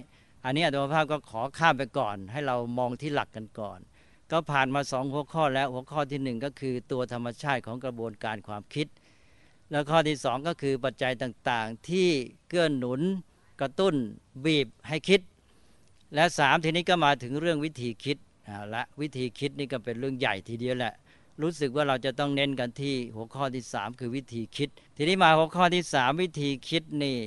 อันนี้อาตมาภาพก็ขอข้ามไปก่อน ให้เรามองที่หลักกันก่อน ก็ผ่านมาสองหัวข้อแล้วหัวข้อที่หนึ่งก็คือตัวธรรมชาติของกระบวนการความคิด แล้วข้อที่สองก็คือปัจจัยต่างๆ ที่เกื้อหนุนกระตุ้นบีบให้คิด และสามทีนี้ก็มาถึงเรื่องวิธีคิดและวิธีคิดนี่ก็เป็นเรื่องใหญ่ทีเดียวแหละรู้สึกว่าเราจะต้องเน้นกันที่หัวข้อที่สามคือวิธีคิด ทีนี้มาหัวข้อที่สามวิธีคิดนี่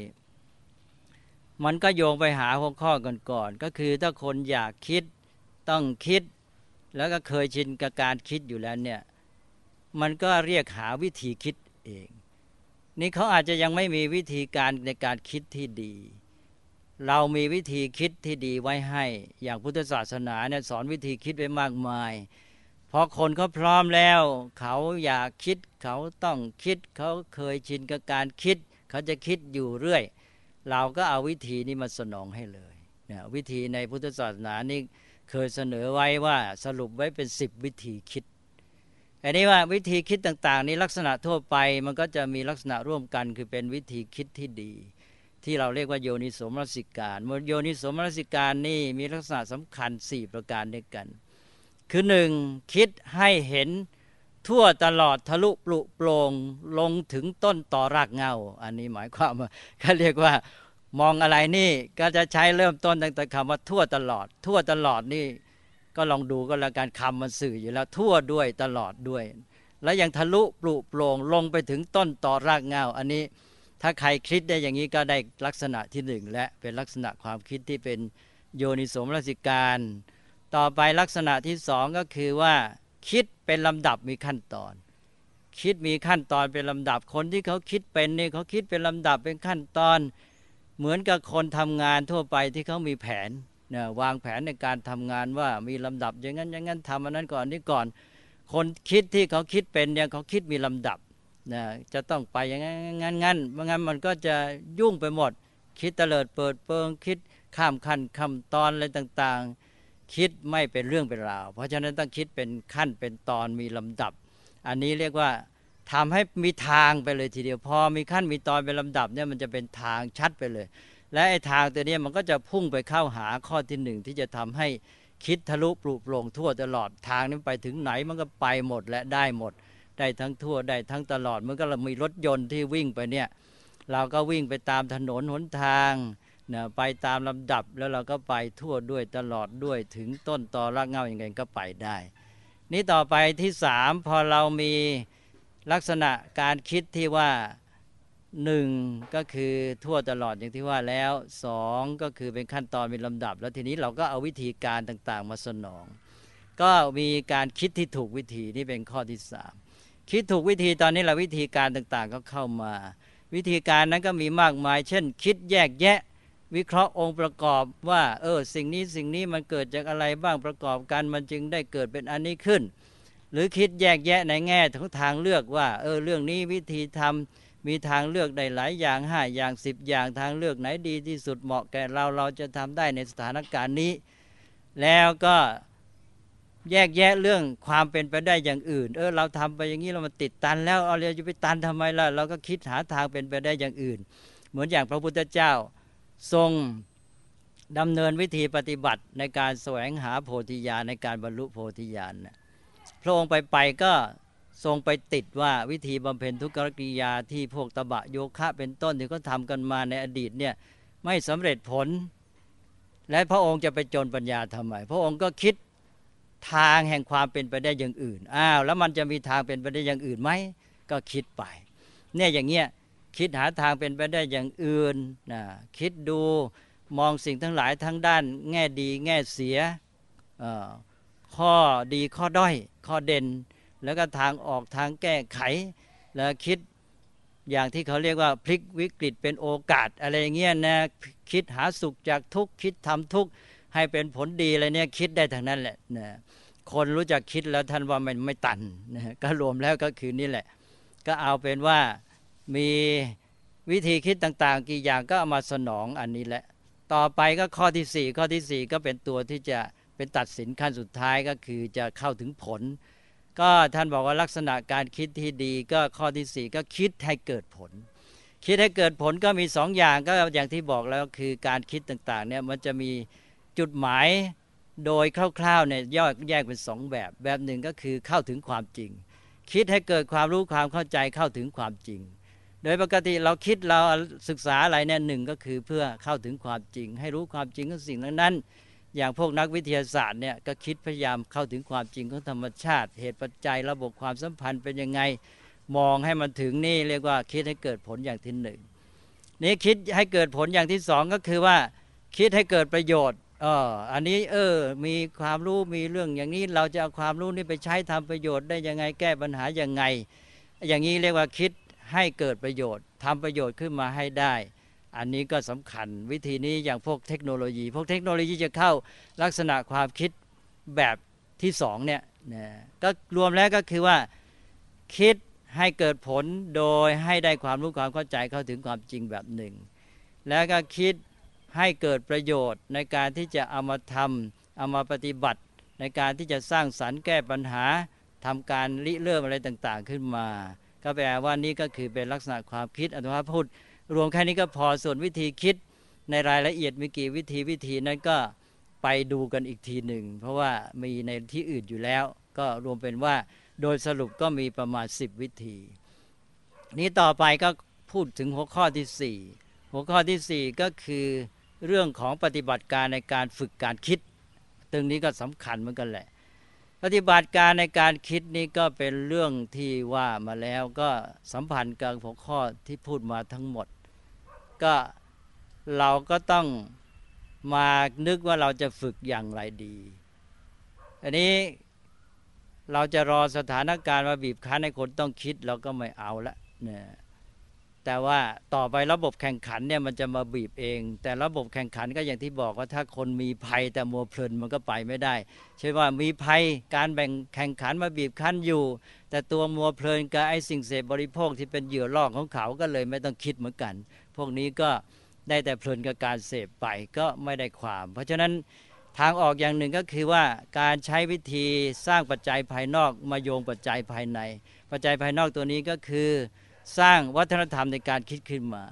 มันก็โยงไปหาหัวข้อก่อนๆก็คือถ้าคนอยากคิดต้องคิด แล้วก็เคยชินกับการคิดอยู่แล้วเนี่ยมันก็เรียกหาวิธีคิดเอง นี่เขาอาจจะยังไม่มีวิธีการในการคิดที่ดี เรามีวิธีคิดที่ดีไว้ให้ อย่างพุทธศาสนาเนี่ยสอนวิธีคิดไว้มากมายพอคนเขาพร้อมแล้ว เขาอยากคิดเขาต้องคิด เขาเคยชินกับการคิด เขาจะคิดอยู่เรื่อย เราก็เอาวิธีนี้มาสนองให้เลยนี่ยวิธีในพุทธศาสนานี่เคยเสนอไว้ว่าสรุปไว้เป็นสิบวิธีคิดอันนี้ว่าวิธีคิดต่าง ๆ นี้ลักษณะทั่วไปมันก็จะมีลักษณะร่วมกันคือเป็นวิธีคิดที่ดี ที่เราเรียกว่าโยนิสมรสิการโยนิสมรสิการนี่มีลักษณะสำคัญ 4 ประการด้วยกัน คือหนึ่งคิดให้เห็น ทั่วตลอดทะลุปลุโปรงลงถึงต้นต่อรากเงา อันนี้หมายความว่าเขาเรียกว่ามองอะไรนี่ก็จะใช้เริ่มต้นตั้งแต่คำว่าทั่วตลอด ทั่วตลอดนี่ก็ลองดูก็แล้วการคำมันสื่ออยู่แล้วทั่วด้วยตลอดด้วย แล้วยังทะลุปลุโปรงลงไปถึงต้นต่อรากเงา อันนี้ถ้าใครคิดได้อย่างนี้ก็ได้ลักษณะที่หนึ่งและเป็นลักษณะความคิดที่เป็นโยนิสมรสิการ ต่อไปลักษณะที่สองก็คือว่า คิดเป็นลำดับมีขั้นตอน คิดมีขั้นตอนเป็นลำดับคนที่เขาคิดเป็นนี่เขาคิดเป็นลำดับเป็นขั้นตอน เหมือนกับคนทำงานทั่วไปที่เขามีแผนเนี่ยวางแผนในการทำงานว่ามีลำดับอย่างนั้นอย่างนั้นทำอันนั้นก่อนนี้ก่อน คนคิดที่เขาคิดเป็นเนี่ยเขาคิดมีลำดับนะจะต้องไปอย่างนั้นงั้นงั้นไม่งั้นมันก็จะยุ่งไปหมด คิดเตลิดเปิดเปิงคิดข้ามขั้นคำตอนอะไรต่างๆ คิดไม่เป็นเรื่องเป็นราว เพราะฉะนั้นต้องคิดเป็นขั้นเป็นตอนมีลำดับ อันนี้เรียกว่าทำให้มีทางไปเลยทีเดียวพอมีขั้นมีตอนเป็นลำดับเนี่ยมันจะเป็นทางชัดไปเลย และไอ้ทางตัวนี้มันก็จะพุ่งไปเข้าหาข้อที่หนึ่งที่จะทำให้คิดทะลุปลุกโปร่งทั่วตลอดทางนี้ไปถึงไหนมันก็ไปหมดและได้หมด ได้ทั้งทั่วได้ทั้งตลอดมันก็เรามีรถยนต์ที่วิ่งไปเนี่ยเราก็วิ่งไปตามถนนหนทาง นะไปตามลำดับแล้วเราก็ไปทั่วด้วยตลอดด้วยถึงต้นตอรากเงาอย่างไรก็ไปได้ นี่ต่อไปที่สามพอเรามีลักษณะการคิดที่ว่าหนึ่งก็คือทั่วตลอดอย่างที่ว่าแล้วสองก็คือเป็นขั้นตอนมีลำดับ แล้วทีนี้เราก็เอาวิธีการต่างๆ มาสนอง ก็มีการคิดที่ถูกวิธีนี่เป็นข้อที่สามคิดถูกวิธีตอนนี้เราวิธีการต่างๆ ก็เข้ามา วิธีการนั้นก็มีมากมาย เช่น คิดแยกแยะ วิเคราะห์องค์ประกอบว่า เออ สิ่งนี้สิ่งนี้มันเกิดจากอะไรบ้างประกอบกันมันจึงได้เกิดเป็นอันนี้ขึ้น หรือคิดแยกแยะในแง่ของทางเลือกว่า เออ เรื่องนี้วิธีทำมีทางเลือกได้หลายอย่างห้าอย่างสิบอย่างทางเลือกไหนดีที่สุดเหมาะแก่เราเราจะทำได้ในสถานการณ์นี้ แล้วก็แยกแยะเรื่องความเป็นไปได้อย่างอื่น เออเราทำไปอย่างนี้เรามาติดตัน แล้วเอาเราจะไปตันทำไมล่ะเราก็คิดหาทางเป็นไปได้อย่างอื่น เหมือนอย่างพระพุทธเจ้า ทรงดำเนินวิธีปฏิบัติในการแสวงหาโพธิญาณในการบรรลุโพธิญาณพระองค์ไปไปก็ทรงไปติดว่าวิธีบำเพ็ญทุกขกิริยาที่พวกตบะโยคะเป็นต้นที่เขาทำกันมาในอดีตเนี่ยไม่สำเร็จผล และพระองค์จะไปจนปัญญาทำไม พระองค์ก็คิดทางแห่งความเป็นไปได้อย่างอื่นอ้าวแล้วมันจะมีทางเป็นไปได้อย่างอื่นไหมก็คิดไป เนี่ยอย่างเงี้ย คิดหาทางเป็นไปได้อย่างอื่นนะคิดดูมองสิ่งทั้งหลายทั้งด้าน แง่ดีแง่เสียข้อดีข้อด้อย ข้อเด่น แล้วก็ทางออกทางแก้ไข แล้วคิดอย่างที่เขาเรียกว่าพลิกวิกฤตเป็นโอกาส อะไรเงี้ยนะคิดหาสุขจากทุกคิดทำทุกให้เป็นผลดีอะไรเนี่ยคิดได้ทางนั้นแหละนะคนรู้จักคิดแล้วท่านว่ามันไม่ตันนะก็รวมแล้วก็คือนี่แหละ ก็เอาเป็นว่า มีวิธีคิดต่าง ๆ กี่อย่างก็เอามาสนองอันนี้แหละ ต่อไปก็ข้อที่ 4 ข้อที่ 4 ก็เป็นตัวที่จะเป็นตัดสินขั้นสุดท้ายก็คือจะเข้าถึงผล ก็ท่านบอกว่าลักษณะการคิดที่ดีก็ข้อที่ 4 ก็คิดให้เกิดผล คิดให้เกิดผลก็มีสองอย่างก็อย่างที่บอกแล้วคือการคิดต่างๆเนี่ยมันจะมีจุดหมายโดยคร่าวๆเนี่ยย่อยแยกเป็นสองแบบ แบบหนึ่งก็คือเข้าถึงความจริง คิดให้เกิดความรู้ความเข้าใจเข้าถึงความจริง โดยปกติเราคิดเราศึกษาอะไรเนี่ยหนึ่งก็คือเพื่อเข้าถึงความจริง ให้รู้ความจริงของสิ่งนั้น อย่างพวกนักวิทยาศาสตร์เนี่ยก็คิดพยายามเข้าถึงความจริงของธรรมชาติ เหตุปัจจัยระบบความสัมพันธ์เป็นยังไงมองให้มันถึงนี่เรียกว่าคิดให้เกิดผลอย่างที่หนึ่งนี้คิดให้เกิดผลอย่างที่สองก็คือว่าคิดให้เกิดประโยชน์อ๋ออันนี้เออมีความรู้มีเรื่องอย่างนี้เราจะเอาความรู้นี้ไปใช้ทำประโยชน์ได้ยังไงแก้ปัญหาย่างไง อย่างนี้เรียกว่าคิด ให้เกิดประโยชน์ทำประโยชน์ขึ้นมาให้ได้ อันนี้ก็สำคัญวิธีนี้อย่างพวกเทคโนโลยี พวกเทคโนโลยีจะเข้าลักษณะความคิดแบบที่สองเนี่ยนะก็รวมแล้วก็คือว่าคิดให้เกิดผลโดยให้ได้ความรู้ความเข้าใจเข้าถึงความจริงแบบหนึ่ง แล้วก็คิดให้เกิดประโยชน์ในการที่จะเอามาทำเอามาปฏิบัติ ในการที่จะสร้างสรรค์แก้ปัญหาทำการริเริ่มอะไรต่างๆขึ้นมา ก็แปลว่านี่ก็คือเป็นลักษณะความคิดอัตมาพูดรวมแค่นี้ก็พอส่วนวิธีคิดในรายละเอียดมีกี่วิธีวิธีนั้นก็ไปดูกันอีกทีหนึ่ง เพราะว่ามีในที่อื่นอยู่แล้ว ก็รวมเป็นว่าโดยสรุปก็มีประมาณ 10 วิธี นี้ต่อไปก็พูดถึงหัวข้อที่ 4 หัวข้อที่ 4 ก็คือเรื่องของปฏิบัติการในการฝึกการคิด ตรงนี้ก็สำคัญเหมือนกันแหละ ปฏิบัติการในการคิดนี้ก็เป็นเรื่องที่ว่ามาแล้วก็สัมพันธ์กับหัวข้อที่พูดมาทั้งหมด ก็เราก็ต้องมานึกว่าเราจะฝึกอย่างไรดี อันนี้เราจะรอสถานการณ์มาบีบคั้นให้คนต้องคิดเราก็ไม่เอาละเนี่ย แต่ว่าต่อไประบบแข่งขันเนี่ยมันจะมาบีบเอง แต่ระบบแข่งขันก็อย่างที่บอกว่าถ้าคนมีภัยแต่มัวเพลินมันก็ไปไม่ได้ใช่ว่ามีภัยการแบ่งแข่งขันมาบีบคั้นอยู่ แต่ตัวมัวเพลินกับไอ้สิ่งเสพบริโภคที่เป็นเหยื่อล่อของเขาก็เลยไม่ต้องคิดเหมือนกัน พวกนี้ก็ได้แต่เพลินกับการเสพไปก็ไม่ได้ความ เพราะฉะนั้นทางออกอย่างหนึ่งก็คือว่าการใช้วิธีสร้างปัจจัยภายนอกมาโยงปัจจัยภายใน ปัจจัยภายนอกตัวนี้ก็คือ สร้างวัฒนธรรมในการคิดขึ้นมา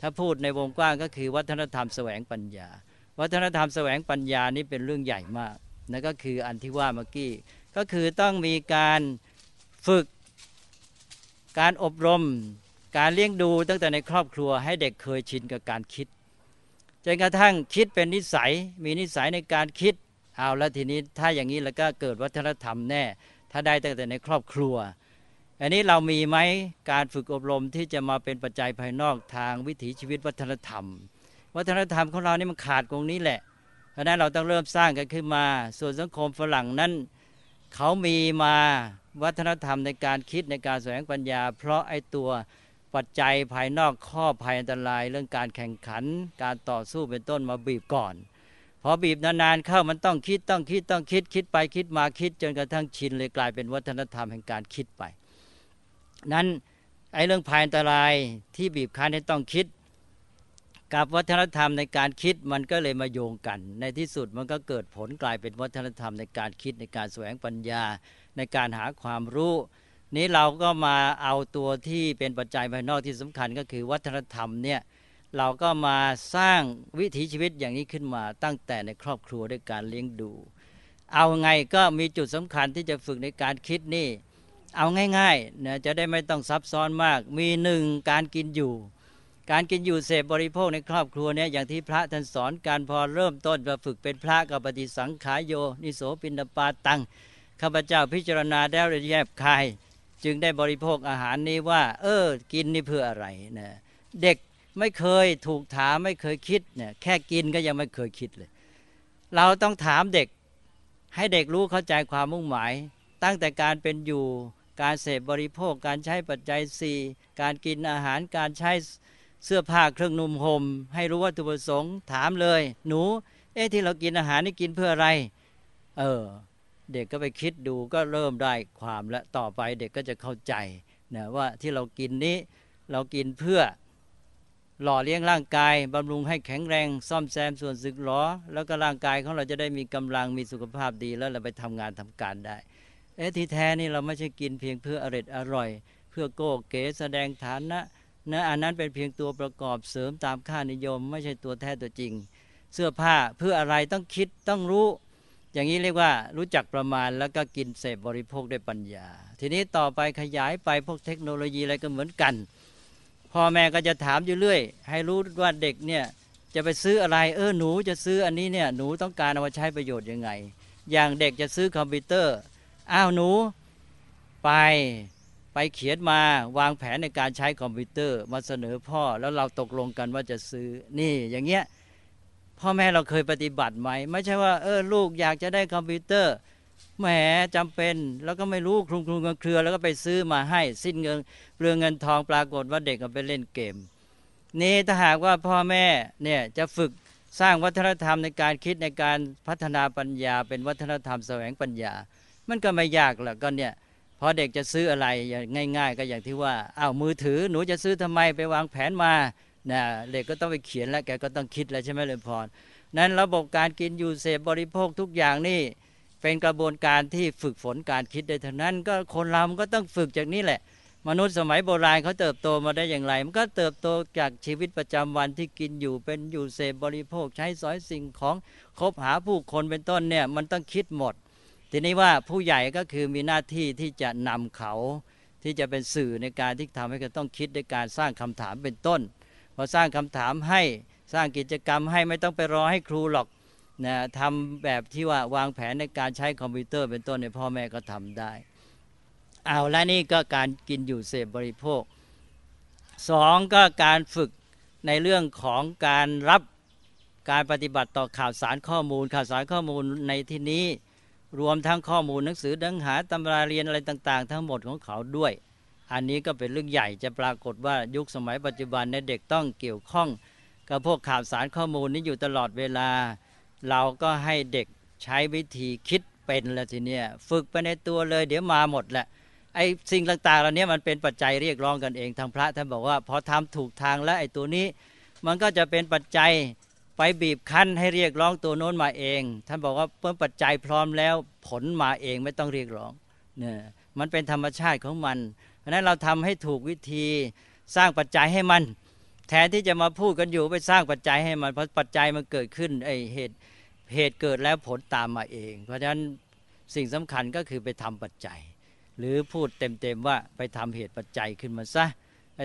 ถ้าพูดในวงกว้างก็คือวัฒนธรรมแสวงปัญญา วัฒนธรรมแสวงปัญญานี้เป็นเรื่องใหญ่มากนั่นก็คืออันที่ว่าเมื่อกี้ก็คือต้องมีการฝึกการอบรม การเลี้ยงดูตั้งแต่ในครอบครัวให้เด็กเคยชินกับการคิดจนกระทั่งคิดเป็นนิสัย มีนิสัยในการคิดเอาแล้วทีนี้ถ้าอย่างนี้แล้วก็เกิดวัฒนธรรมแน่ ถ้าได้ตั้งแต่ในครอบครัว อันนี้เรามีไหมการฝึกอบรมที่จะมาเป็นปัจจัยภายนอกทางวิถีชีวิตวัฒนธรรม วัฒนธรรมของเรานี่มันขาดตรงนี้แหละเพราะนั้นเราต้องเริ่มสร้างกันขึ้นมา ส่วนสังคมฝรั่งนั้นเขามีมาวัฒนธรรมในการคิดในการแสวงปัญญา เพราะไอ้ตัวปัจจัยภายนอกข้อภัยอันตราย เรื่องการแข่งขัน การต่อสู้เป็นต้นมาบีบก่อนพอบีบนานๆเข้ามันต้องคิดต้องคิดต้องคิดคิดไปคิดมาคิด จนกระทั่งชินเลยกลายเป็นวัฒนธรรมแห่งการคิดไป นั้นไอ้เรื่องภัยอันตรายที่บีบคั้นให้ต้องคิด กับวัฒนธรรมในการคิดมันก็เลยมาโยงกัน ในที่สุดมันก็เกิดผลกลายเป็นวัฒนธรรมในการคิดในการแสวงปัญญา ในการหาความรู้ นี้เราก็มาเอาตัวที่เป็นปัจจัยภายนอกที่สำคัญก็คือวัฒนธรรมเนี่ยเราก็มาสร้างวิถีชีวิตอย่างนี้ขึ้นมาตั้งแต่ในครอบครัวด้วยการเลี้ยงดู เอาไงก็มีจุดสำคัญที่จะฝึกในการคิดนี่ เอาง่ายๆนะจะได้ไม่ต้องซับซ้อนมาก มีหนึ่งการกินอยู่ การกินอยู่เสพบริโภคในครอบครัวเนี่ยอย่างที่พระท่านสอนการพอเริ่มต้นมาฝึกเป็นพระกับปฏิสังขายโย นิโสปินดปาตังข้าพเจ้าพิจารณาได้ละแยบคาย จึงได้บริโภคอาหารนี้ว่า เออ กินนี่เพื่ออะไรนะเด็กไม่เคยถูกถามไม่เคยคิดเนี่ยแค่กินก็ยังไม่เคยคิดเลย เราต้องถามเด็กให้เด็กรู้เข้าใจความมุ่งหมาย ตั้งแต่การเป็นอยู่ การเสพบริโภค การใช้ปัจจัยสี่การกินอาหารการใช้เสื้อผ้าเครื่องนุ่มห่มให้รู้วัตถุประสงค์ถามเลย หนู เอ๊ะที่เรากินอาหารนี่กินเพื่ออะไร เออ เด็กก็ไปคิดดูก็เริ่มได้ความและต่อไปเด็กก็จะเข้าใจนะว่าที่เรากินนี้เรากินเพื่อหล่อเลี้ยงร่างกายบำรุงให้แข็งแรง ซ่อมแซมส่วนสึกหรอ แล้วก็ร่างกายของเราจะได้มีกำลังมีสุขภาพดีแล้วเราไปทำงานทำการได้ เอ๊ะที่แท้นี่เราไม่ใช่กินเพียงเพื่ออร่อยอร่อย เพื่อโก้เก๋แสดงฐานะนะอันนั้นเป็นเพียงตัวประกอบเสริมตามค่านิยม ไม่ใช่ตัวแท้ตัวจริง เสื้อผ้าเพื่ออะไรต้องคิดต้องรู้ อย่างนี้เรียกว่ารู้จักประมาณแล้วก็กินเสพบริโภคด้วยปัญญา ทีนี้ต่อไปขยายไปพวกเทคโนโลยีอะไรก็เหมือนกันพ่อแม่ก็จะถามอยู่เรื่อย ให้รู้ว่าเด็กเนี่ยจะไปซื้ออะไรเออหนูจะซื้ออันนี้เนี่ยหนูต้องการเอามาใช้ประโยชน์ยังไง อย่างเด็กจะซื้อคอมพิวเตอร์ อ้าวหนู ไปไปเขียนมาวางแผนในการใช้คอมพิวเตอร์มาเสนอพ่อแล้วเราตกลงกันว่าจะซื้อนี่อย่างเงี้ยพ่อแม่เราเคยปฏิบัติไหม ไม่ใช่ว่าเออลูกอยากจะได้คอมพิวเตอร์แหมจำเป็นแล้วก็ไม่รู้คลุมคลุมเครือแล้วก็ไปซื้อมาให้สิ้นเงินเปลืองเงินทองปรากฏว่าเด็กก็ไปเล่นเกม นี่ถ้าหากว่าพ่อแม่เนี่ยจะฝึกสร้างวัฒนธรรมในการคิดในการพัฒนาปัญญา เป็นวัฒนธรรมแสวงปัญญา มันก็ไม่ยากหรอกก็เนี่ยพอเด็กจะซื้ออะไรอย่างง่าย ๆ ก็อย่างที่ว่าอ้าวมือถือหนูจะซื้อทำไมไปวางแผนมานะเด็กก็ต้องไปเขียนแล้วแกก็ต้องคิดแล้วใช่ไหมเลยพรนั้นระบบการกินอยู่เสพบริโภคทุกอย่างนี่เป็นกระบวนการที่ฝึกฝนการคิดได้เท่านั้น ก็คนเรามันก็ต้องฝึกจากนี้แหละ มนุษย์สมัยโบราณเขาเติบโตมาได้อย่างไร มันก็เติบโตจากชีวิตประจำวันที่กินอยู่เป็นอยู่เสพบริโภคใช้สอยสิ่งของคบหาผู้คนเป็นต้นเนี่ยมันต้องคิดหมด ทีนี้ว่าผู้ใหญ่ก็คือมีหน้าที่ที่จะนำเขาที่จะเป็นสื่อในการที่ทำให้เขาต้องคิดในการสร้างคำถามเป็นต้นพอสร้างคำถามให้สร้างกิจกรรมให้ไม่ต้องไปรอให้ครูหรอกนะทำแบบที่ว่าวางแผนในการใช้คอมพิวเตอร์เป็นต้นในพ่อแม่ก็ทำได้ เอาและนี่ก็การกินอยู่เสพบริโภคสองก็การฝึกในเรื่องของการรับการปฏิบัติต่อข่าวสารข้อมูล ข่าวสารข้อมูลในที่นี้ รวมทั้งข้อมูลหนังสือดังหาตำราเรียนอะไรต่าง ๆ ทั้งหมดของเขาด้วย อันนี้ก็เป็นเรื่องใหญ่จะปรากฏว่ายุคสมัยปัจจุบันในเด็กต้องเกี่ยวข้องกับพวกข่าวสารข้อมูลนี้อยู่ตลอดเวลา เราก็ให้เด็กใช้วิธีคิดเป็นแล้วทีเนี้ยฝึกไปในตัวเลย เดี๋ยวมาหมดแหละไอ้สิ่งต่างๆเหล่านี้มันเป็นปัจจัยเรียกร้องกันเองทางพระท่านบอกว่าพอทำถูกทางแล้วไอ้ตัวนี้ มันก็จะเป็นปัจจัย ไปบีบคั้นให้เรียกร้องตัวโน้นมาเอง ท่านบอกว่าเมื่อปัจจัยพร้อมแล้ว ผลมาเองไม่ต้องเรียกร้องเนี่ยมันเป็นธรรมชาติของมัน เพราะนั้นเราทำให้ถูกวิธีสร้างปัจจัยให้มัน แทนที่จะมาพูดกันอยู่ไปสร้างปัจจัยให้มัน เพราะปัจจัยมันเกิดขึ้นไอเหตุเหตุเกิดแล้วผลตามมาเอง เพราะฉะนั้นสิ่งสำคัญก็คือไปทำปัจจัย หรือพูดเต็มๆว่าไปทำเหตุปัจจัยขึ้นมาซะ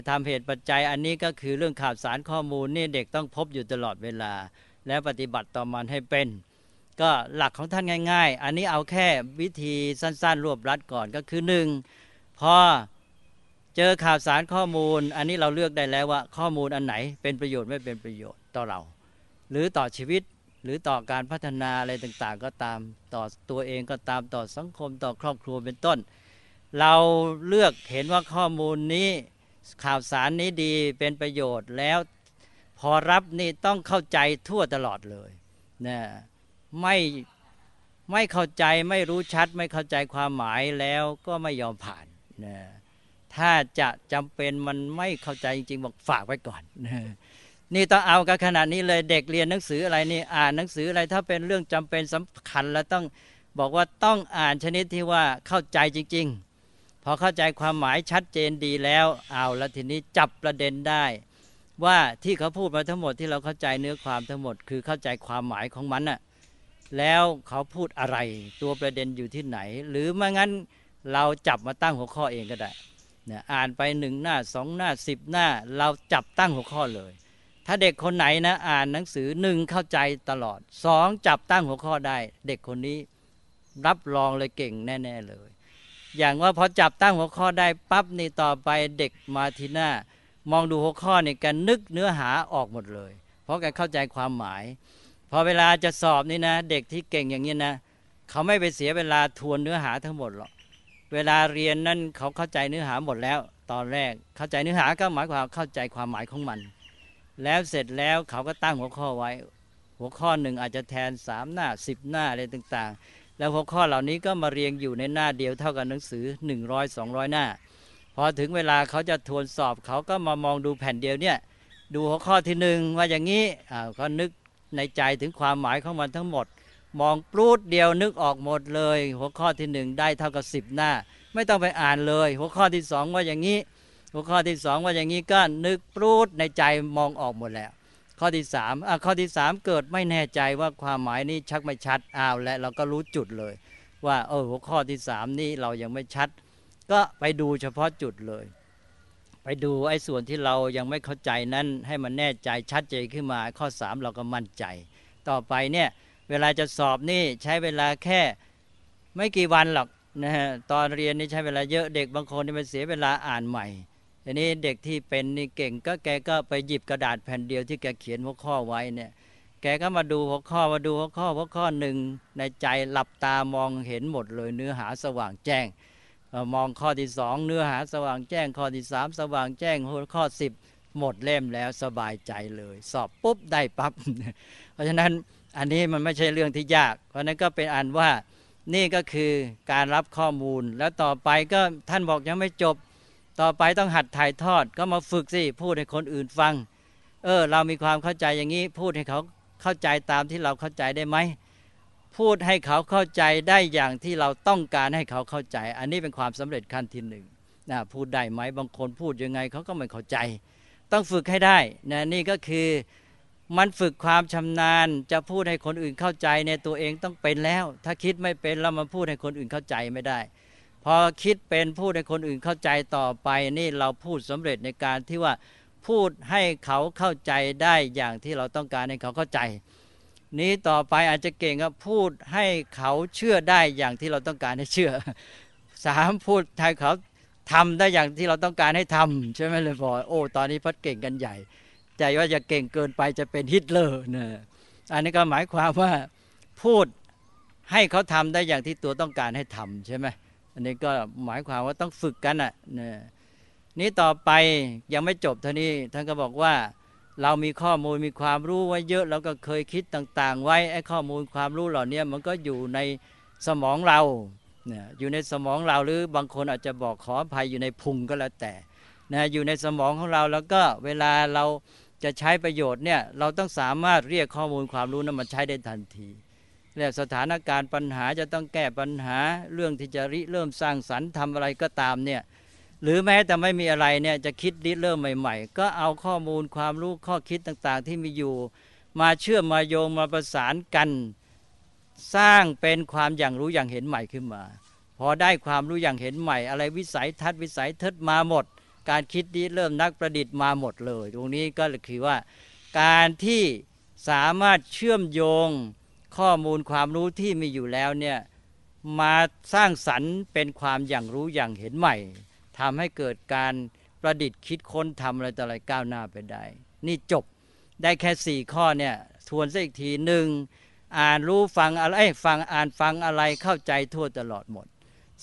ทำเหตุปัจจัยอันนี้ก็คือเรื่องข่าวสารข้อมูลนี่เด็กต้องพบอยู่ตลอดเวลา และปฏิบัติต่อมันให้เป็น ก็หลักของท่านง่าย ๆ อันนี้เอาแค่วิธีสั้นๆ รวบรัดก่อนก็คือหนึ่งพอเจอข่าวสารข้อมูล อันนี้เราเลือกได้แล้วว่าข้อมูลอันไหนเป็นประโยชน์ไม่เป็นประโยชน์ต่อเรา หรือต่อชีวิตหรือต่อการพัฒนาอะไรต่างๆ ก็ตามต่อตัวเองก็ตามต่อสังคมต่อครอบครัวเป็นต้น เราเลือกเห็นว่าข้อมูลนี้ ข่าวสารนี้ดีเป็นประโยชน์แล้วพอรับนี่ต้องเข้าใจทั่วตลอดเลยนะไม่ไม่เข้าใจไม่รู้ชัด ไม่เข้าใจความหมายแล้วก็ไม่ยอมผ่านนะถ้าจะจำเป็นมันไม่เข้าใจจริงๆบอกฝากไว้ก่อนนะนี่ต้องเอากันขนาดนี้เลยเด็กเรียนหนังสืออะไรนี่อ่านหนังสืออะไรถ้าเป็นเรื่องจำเป็นสำคัญแล้วต้องบอกว่าต้องอ่านชนิดที่ว่าเข้าใจจริง ๆ พอเข้าใจความหมายชัดเจนดีแล้วเอาแล้วทีนี้จับประเด็นได้ ว่าที่เขาพูดมาทั้งหมดที่เราเข้าใจเนื้อความทั้งหมด คือเข้าใจความหมายของมันน่ะแล้วเขาพูดอะไรตัวประเด็นอยู่ที่ไหน หรือไม่งั้นเราจับมาตั้งหัวข้อเองก็ได้เนี่ยอ่านไปหนึ่งหน้าสองหน้าสิบหน้า เราจับตั้งหัวข้อเลย ถ้าเด็กคนไหนนะอ่านหนังสือหนึ่งเข้าใจตลอดสองจับตั้งหัวข้อได้ เด็กคนนี้รับรองเลยเก่งแน่ ๆ เลย อย่างว่าพอจับตั้งหัวข้อได้ปั๊บนี่ต่อไปเด็กมาทีหน้ามองดูหัวข้อนี่กันนึกเนื้อหาออกหมดเลย เพราะแกเข้าใจความหมาย พอเวลาจะสอบนี่นะ เด็กที่เก่งอย่างนี้นะเขาไม่ไปเสียเวลาทวนเนื้อหาทั้งหมดหรอกเวลาเรียนนั่นเขาเข้าใจเนื้อหาหมดแล้ว ตอนแรกเข้าใจเนื้อหาก็หมายความเข้าใจความหมายของมัน แล้วเสร็จแล้วเขาก็ตั้งหัวข้อไว้ หัวข้อหนึ่งอาจจะแทนสามหน้าสิบหน้าอะไรต่างๆ แล้วหัวข้อเหล่านี้ก็มาเรียงอยู่ในหน้าเดียวเท่ากับหนังสือ 100 200 หน้า พอถึงเวลาเขาจะทวนสอบเขาก็มามองดูแผ่นเดียวเนี่ยดูหัวข้อที่หนึ่งว่าอย่างนี้อ่าก็นึกในใจถึงความหมายของมันทั้งหมด มองปลูดเดียวนึกออกหมดเลย หัวข้อที่หนึ่งได้เท่ากับสิบหน้า ไม่ต้องไปอ่านเลย หัวข้อที่สองว่าอย่างนี้ หัวข้อที่สองว่าอย่างนี้ก็นึกปลูดในใจมองออกหมดแล้ว ข้อที่สามข้อที่สามเกิดไม่แน่ใจว่าความหมายนี้ชักไม่ชัดอ้าวและเราก็รู้จุดเลย ว่าเออหัวข้อที่สามนี่เรายังไม่ชัด ก็ไปดูเฉพาะจุดเลย ไปดูไอ้ส่วนที่เรายังไม่เข้าใจนั้นให้มันแน่ใจชัดเจนขึ้นมา ข้อสามเราก็มั่นใจ ต่อไปเนี่ยเวลาจะสอบนี่ใช้เวลาแค่ไม่กี่วันหรอกนะฮะตอนเรียนนี่ใช้เวลาเยอะเด็กบางคนนี่มันเสียเวลาอ่านใหม่ ทีนี้เด็กที่เป็นนี่เก่งก็แกก็ไปหยิบกระดาษแผ่นเดียวที่แกเขียนหัวข้อไว้เนี่ย แกก็มาดูหัวข้อมาดูหัวข้อหัวข้อหนึ่งในใจหลับตามองเห็นหมดเลยเนื้อหาสว่างแจ้ง มองข้อที่สองเนื้อหาสว่างแจ้ง ข้อที่สามสว่างแจ้งหัวข้อสิบหมดเล่มแล้วสบายใจเลย สอบปุ๊บได้ปับ๊บเพราะฉะนั้นอันนี้มันไม่ใช่เรื่องที่ยาก เพราะนั้นก็เป็นอันว่านี่ก็คือการรับข้อมูลแล้วต่อไปก็ท่านบอกยังไม่จบ ต่อไปต้องหัดถ่ายทอดก็มาฝึกสิพูดให้คนอื่นฟัง เออ เรามีความเข้าใจอย่างนี้ พูดให้เขาเข้าใจตามที่เราเข้าใจได้ไหมพูดให้เขาเข้าใจได้อย่างที่เราต้องการให้เขาเข้าใจ อันนี้เป็นความสำเร็จขั้นที่หนึ่งนะพูดได้ไหมบางคนพูดยังไงเขาก็ไม่เข้าใจ ต้องฝึกให้ได้นะนี่ก็คือมันฝึกความชำนาญ จะพูดให้คนอื่นเข้าใจในตัวเองต้องเป็นแล้ว ถ้าคิดไม่เป็นแล้วมาพูดให้คนอื่นเข้าใจไม่ได้ พอคิดเป็นพูดให้คนอื่นเข้าใจต่อไปนี่เราพูดสำเร็จในการที่ว่าพูดให้เขาเข้าใจได้อย่างที่เราต้องการให้เขาเข้าใจ นี้ต่อไปอาจจะเก่งก็พูดให้เขาเชื่อได้อย่างที่เราต้องการให้เชื่อสามพูดให้เขาทำได้อย่างที่เราต้องการให้ทำใช่ไหมเลยพอโอ้ตอนนี้พัดเก่งกันใหญ่ ใจว่าจะเก่งเกินไปจะเป็นฮิตเลอร์นะอันนี้ก็หมายความว่าพูดให้เขาทำได้อย่างที่ตัวต้องการให้ทำใช่ไหม อันนี้ก็หมายความว่าต้องฝึกกันอะนะนี้ต่อไปยังไม่จบเท่านี้ท่านก็บอกว่าเรามีข้อมูลมีความรู้ไว้เยอะเราก็เคยคิดต่างๆ ไว้ไอ้ข้อมูลความรู้เหล่านี้มันก็อยู่ในสมองเราเนี่ยอยู่ในสมองเราหรือบางคนอาจจะบอกขออภัยอยู่ในพุงก็แล้วแต่นะอยู่ในสมองของเราแล้วก็เวลาเราจะใช้ประโยชน์เนี่ยเราต้องสามารถเรียกข้อมูลความรู้นั้นมาใช้ได้ทันที และสถานการณ์ปัญหาจะต้องแก้ปัญหาเรื่องที่จะริเริ่มสร้างสรรค์ทำอะไรก็ตามเนี่ยหรือแม้แต่ไม่มีอะไรเนี่ยจะคิดริเริ่มใหม่ ๆ ก็เอาข้อมูลความรู้ข้อคิดต่างๆ ที่มีอยู่ มาเชื่อมมาโยงมาประสานกัน สร้างเป็นความอย่างรู้อย่างเห็นใหม่ขึ้นมา พอได้ความรู้อย่างเห็นใหม่ อะไรวิสัยทัศน์วิสัยทัศน์มาหมด การคิดนี้เริ่มนักประดิษฐ์มาหมดเลย ตรงนี้ก็คือว่า การที่สามารถเชื่อมโยง ข้อมูลความรู้ที่มีอยู่แล้วเนี่ยมาสร้างสรรค์เป็นความอย่างรู้อย่างเห็นใหม่ทำให้เกิดการประดิษฐ์คิดค้นทำอะไรต่ออะไรก้าวหน้าไปได้ นี่จบได้แค่สี่ข้อเนี่ยทวนซะอีกทีหนึ่งอ่านรู้ฟังอะไรฟังอ่านฟังอะไรเข้าใจทั่วตลอดหมด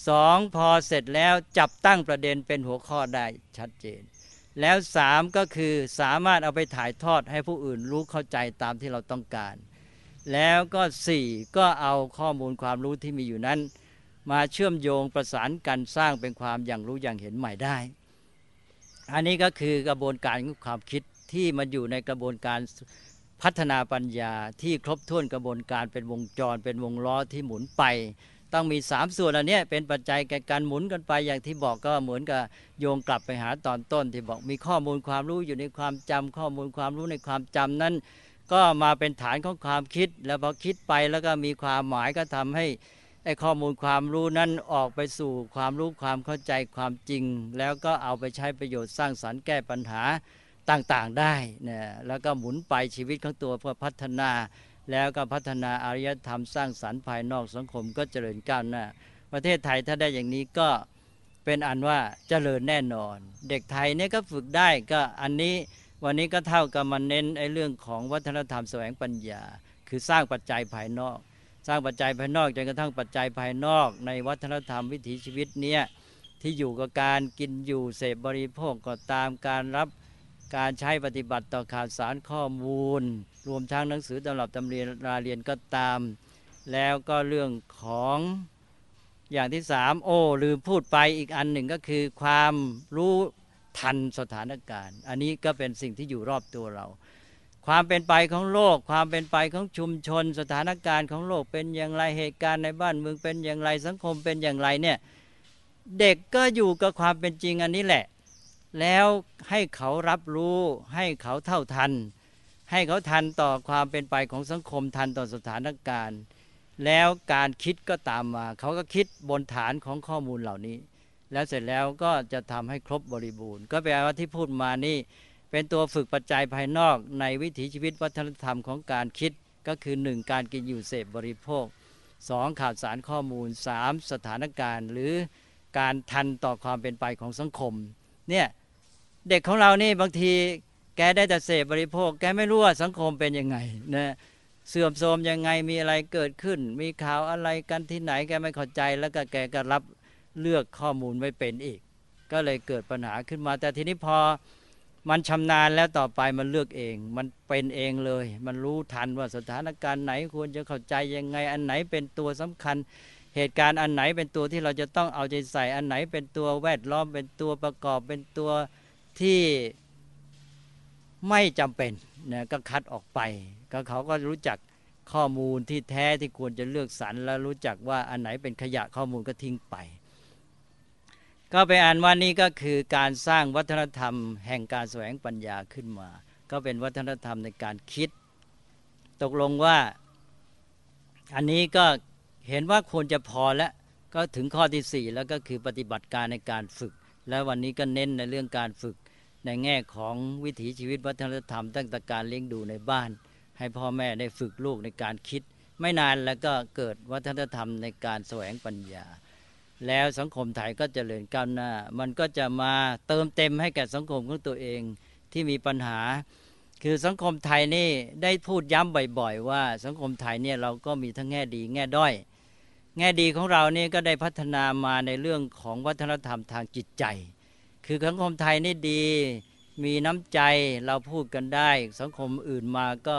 สองพอเสร็จแล้วจับตั้งประเด็นเป็นหัวข้อได้ชัดเจน แล้วสามก็คือสามารถเอาไปถ่ายทอดให้ผู้อื่นรู้เข้าใจตามที่เราต้องการ แล้วก็สี่ก็เอาข้อมูลความรู้ที่มีอยู่นั้น มาเชื่อมโยงประสานกันสร้างเป็นความอย่างรู้อย่างเห็นใหม่ได้ อันนี้ก็คือกระบวนการของความคิดที่มันอยู่ในกระบวนการพัฒนาปัญญาที่ครบถ้วนกระบวนการเป็นวงจร เป็นวงล้อที่หมุนไป ต้องมีสามส่วนอันนี้เป็นปัจจัยแก่การหมุนกันไปอย่างที่บอกก็เหมือนกับโยงกลับไปหาตอนต้นที่บอกมีข้อมูลความรู้อยู่ในความจำข้อมูลความรู้ในความจำนั้น ก็มาเป็นฐานของความคิด แล้วพอคิดไปแล้วก็มีความหมายก็ทำให้ไอ้ข้อมูลความรู้นั้นออกไปสู่ความรู้ความเข้าใจความจริง แล้วก็เอาไปใช้ประโยชน์สร้างสรรค์แก้ปัญหาต่างๆได้นะแล้วก็หมุนไปชีวิตของตัวเพื่อพัฒนา แล้วก็พัฒนาอารยธรรมสร้างสรรค์ภายนอกสังคมก็เจริญก้าวหน้า ประเทศไทยถ้าได้อย่างนี้ก็เป็นอันว่าเจริญแน่นอน เด็กไทยเนี่ยก็ฝึกได้ก็อันนี้ วันนี้ก็เท่ากับมันเน้นไอ้เรื่องของวัฒนธรรมแสวงปัญญา คือสร้างปัจจัยภายนอก สร้างปัจจัยภายนอกจนกระทั่งปัจจัยภายนอก ในวัฒนธรรมวิถีชีวิตเนี้ยที่อยู่กับการกินอยู่เสพบริโภคก็ตามการรับการใช้ปฏิบัติต่อข่าวสารข้อมูล รวมทั้งหนังสือตำรับตำเรียนราเรียนก็ตาม แล้วก็เรื่องของอย่างที่สามโอ้ลืมพูดไปอีกอันหนึ่งก็คือความรู้ ทันสถานการณ์ อันนี้ก็เป็นสิ่งที่อยู่รอบตัวเรา ความเป็นไปของโลก ความเป็นไปของชุมชน สถานการณ์ของโลกเป็นอย่างไรเหตุการณ์ในบ้านเมืองเป็นอย่างไรสังคมเป็นอย่างไรเนี่ยเด็กก็อยู่กับความเป็นจริงอันนี้แหละ แล้วให้เขารับรู้ ให้เขาเท่าทัน ให้เขาทันต่อความเป็นไปของสังคมทันต่อสถานการณ์ แล้วการคิดก็ตามมา เขาก็คิดบนฐานของข้อมูลเหล่านี้ แล้วเสร็จแล้วก็จะทำให้ครบบริบูรณ์ ก็แปลว่าที่พูดมานี่ เป็นตัวฝึกปัจจัยภายนอกในวิถีชีวิตวัฒนธรรมของการคิดก็คือ 1. การกินอยู่เสพบริโภค 2. ข่าวสารข้อมูล 3. สถานการณ์ หรือการทันต่อความเป็นไปของสังคมเนี่ยเด็กของเรานี่บางทีแกได้แต่เสพบริโภค แกไม่รู้ว่าสังคมเป็นยังไงนะเสื่อมโทรมยังไงมีอะไรเกิดขึ้น มีข่าวอะไรกันที่ไหนแกไม่เข้าใจแล้วก็แกก็รับ เลือกข้อมูลไม่เป็นอีก ก็เลยเกิดปัญหาขึ้นมา แต่ทีนี้พอมันชำนาญแล้วต่อไปมันเลือกเอง มันเป็นเองเลย มันรู้ทันว่าสถานการณ์ไหนควรจะเข้าใจยังไงอันไหนเป็นตัวสำคัญ เหตุการณ์อันไหนเป็นตัวที่เราจะต้องเอาใจใส่อันไหนเป็นตัวแวดล้อมเป็นตัวประกอบเป็นตัวที่ไม่จำเป็นนะก็คัดออกไป ก็เขาก็รู้จักข้อมูลที่แท้ที่ควรจะเลือกสรรแล้วรู้จักว่าอันไหนเป็นขยะข้อมูลก็ทิ้งไป ก็ไปอ่านว่านี่ก็คือการสร้างวัฒนธรรม แห่งการแสวงปัญญาขึ้นมา ก็เป็นวัฒนธรรมในการคิด ตกลงว่า อันนี้ก็เห็นว่าควรจะพอแล้วก็ถึงข้อที่ 4 แล้วก็คือปฏิบัติการในการฝึก แล้ววันนี้ก็เน้นในเรื่องการฝึก ในแง่ของวิถีชีวิตวัฒนธรรม ตั้งแต่การเลี้ยงดูในบ้าน ให้พ่อแม่ได้ฝึกลูกในการคิด ไม่นานแล้วก็เกิดวัฒนธรรมในการแสวงปัญญา แล้วสังคมไทยก็จเจริญก้าวหน้า มันก็จะมาเติมเต็มให้แก่สังคมของตัวเองที่มีปัญหา คือสังคมไทยนี่ได้พูดย้ำบ่อยๆ ว่าสังคมไทยเนี่ยเราก็มีทั้งแง่ดีแง่ด้อย แง่ดีของเรานี่ก็ได้พัฒนามาในเรื่องของวัฒนธรรมทางจิตใจ คือสังคมไทยนี่ดีมีน้ำใจเราพูดกันได้ สังคมอื่นมาก็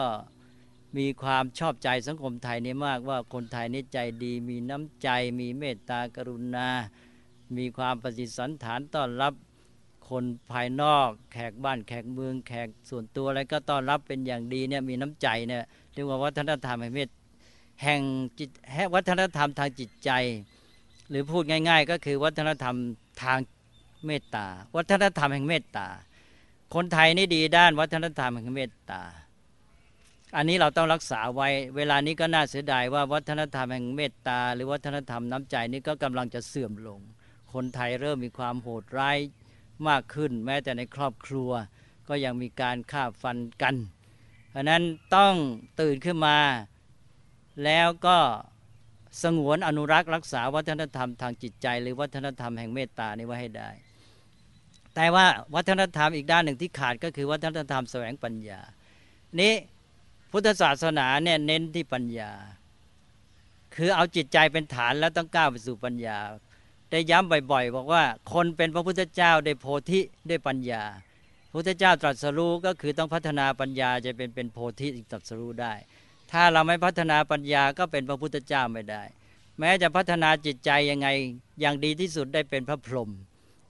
มีความชอบใจสังคมไทยนี่มากว่าคนไทยนี่ใจดี มีน้ำใจ มีเมตตากรุณา มีความปฏิสันฐานต้อนรับคนภายนอก แขกบ้านแขกเมืองแขกส่วนตัวอะไรก็ต้อนรับเป็นอย่างดีเนี่ยมีน้ำใจเนี่ยเรียกว่าวัฒนธรรมแห่งเมตแห่งจิตวัฒนธรรมทางจิตใจ หรือพูดง่าย ๆ ก็คือวัฒนธรรมทางเมตตา วัฒนธรรมแห่งเมตตา คนไทยนี่ดีด้านวัฒนธรรมแห่งเมตตา อันนี้เราต้องรักษาไว้ เวลานี้ก็น่าเสียดายว่าวัฒนธรรมแห่งเมตตา หรือวัฒนธรรมน้ำใจนี้ก็กำลังจะเสื่อมลง คนไทยเริ่มมีความโหดร้ายมากขึ้น แม้แต่ในครอบครัว ก็ยังมีการฆ่าฟันกันเพราะนั้นต้องตื่นขึ้นมา แล้วก็สงวนอนุรักษ์รักษาวัฒนธรรมทางจิตใจ หรือวัฒนธรรมแห่งเมตตานี้ไว้ให้ได้ แต่ว่าวัฒนธรรมอีกด้านหนึ่งที่ขาดก็คือวัฒนธรรมแสวงปัญญา นี้ พุทธศาสนาเนี่ยเน้นที่ปัญญา คือเอาจิตใจเป็นฐานแล้วต้องก้าวไปสู่ปัญญา ได้ย้ำบ่อยๆ บอกว่าคนเป็นพระพุทธเจ้าได้โพธิได้ปัญญา พุทธเจ้าตรัสรู้ก็คือต้องพัฒนาปัญญาจะเป็นเป็นโพธิตรัสรู้ได้ ถ้าเราไม่พัฒนาปัญญาก็เป็นพระพุทธเจ้าไม่ได้ แม้จะพัฒนาจิตใจยังไงอย่างดีที่สุดได้เป็นพระพรหม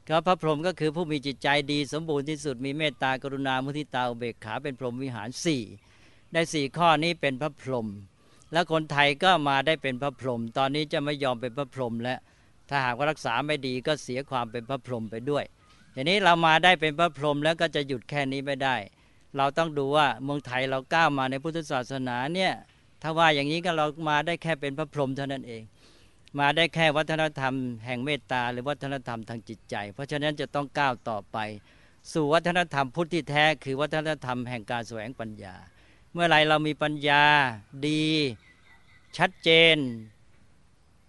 ก็พระพรหมก็คือผู้มีจิตใจดี สมบูรณ์ที่สุดมีเมตตากรุณามุทิตาอุเบกขาเป็นพรหมวิหารสี่ ได้สี่ข้อนี้เป็นพระพรหมแล้วคนไทยก็มาได้เป็นพระพรหมตอนนี้จะไม่ยอมเป็นพระพรหมแล้วถ้าหากว่ารักษาไม่ดีก็เสียความเป็นพระพรหมไปด้วยทีนี้เรามาได้เป็นพระพรหมแล้วก็จะหยุดแค่นี้ไม่ได้ เราต้องดูว่าเมืองไทยเราก้าวมาในพุทธศาสนาเนี่ยถ้าว่าอย่างนี้ก็เรามาได้แค่เป็นพระพรหมเท่านั้นเอง มาได้แค่วัฒนธรรมแห่งเมตตาหรือวัฒนธรรมทางจิตใจ เพราะฉะนั้นจะต้องก้าวต่อไป สู่วัฒนธรรมพุทธที่แท้คือวัฒนธรรมแห่งการแสวงปัญญา เมื่อไรเรามีปัญญาดี ชัดเจน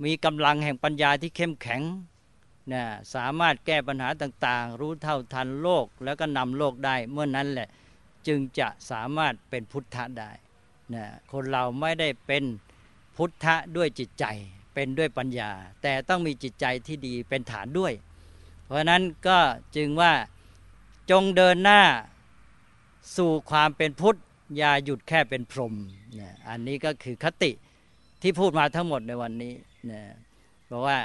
มีกำลังแห่งปัญญาที่เข้มแข็งนะสามารถแก้ปัญหาต่างๆ รู้เท่าทันโลกแล้วก็นำโลกได้ เมื่อนนั้นแหละจึงจะสามารถเป็นพุทธะได้นะคนเราไม่ได้เป็นพุทธะด้วยจิตใจ เป็นด้วยปัญญา แต่ต้องมีจิตใจที่ดีเป็นฐานด้วย เพราะนั้นก็จึงว่าจงเดินหน้าสู่ความเป็นพุทธ อย่าหยุดแค่เป็นพรหมนะอันนี้ก็คือคติที่พูดมาทั้งหมดในวันนี้นะเพราะว่า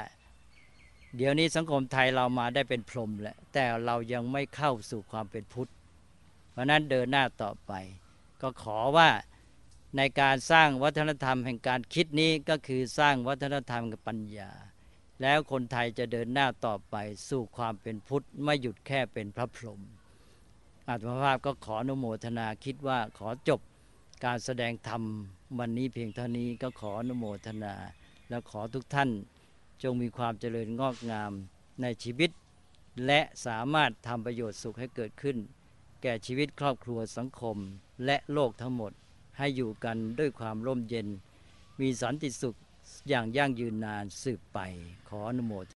เดี๋ยวนี้สังคมไทยเรามาได้เป็นพรหมแล้วแต่เรายังไม่เข้าสู่ความเป็นพุทธ เพราะนั้นเดินหน้าต่อไป ก็ขอว่าในการสร้างวัฒนธรรมแห่งการคิดนี้ก็คือสร้างวัฒนธรรมกับปัญญา แล้วคนไทยจะเดินหน้าต่อไปสู่ความเป็นพุทธ ไม่หยุดแค่เป็นพระพรหม อาตมาภาพก็ขออนุโมทนาคิดว่าขอจบการแสดงธรรมวันนี้เพียงเท่านี้ก็ขออนุโมทนา และขอทุกท่านจงมีความเจริญงอกงามในชีวิต และสามารถทำประโยชน์สุขให้เกิดขึ้น แก่ชีวิตครอบครัวสังคมและโลกทั้งหมดให้อยู่กันด้วยความร่มเย็น มีสันติสุขอย่างยั่งยืนนานสืบไปขออนุโมท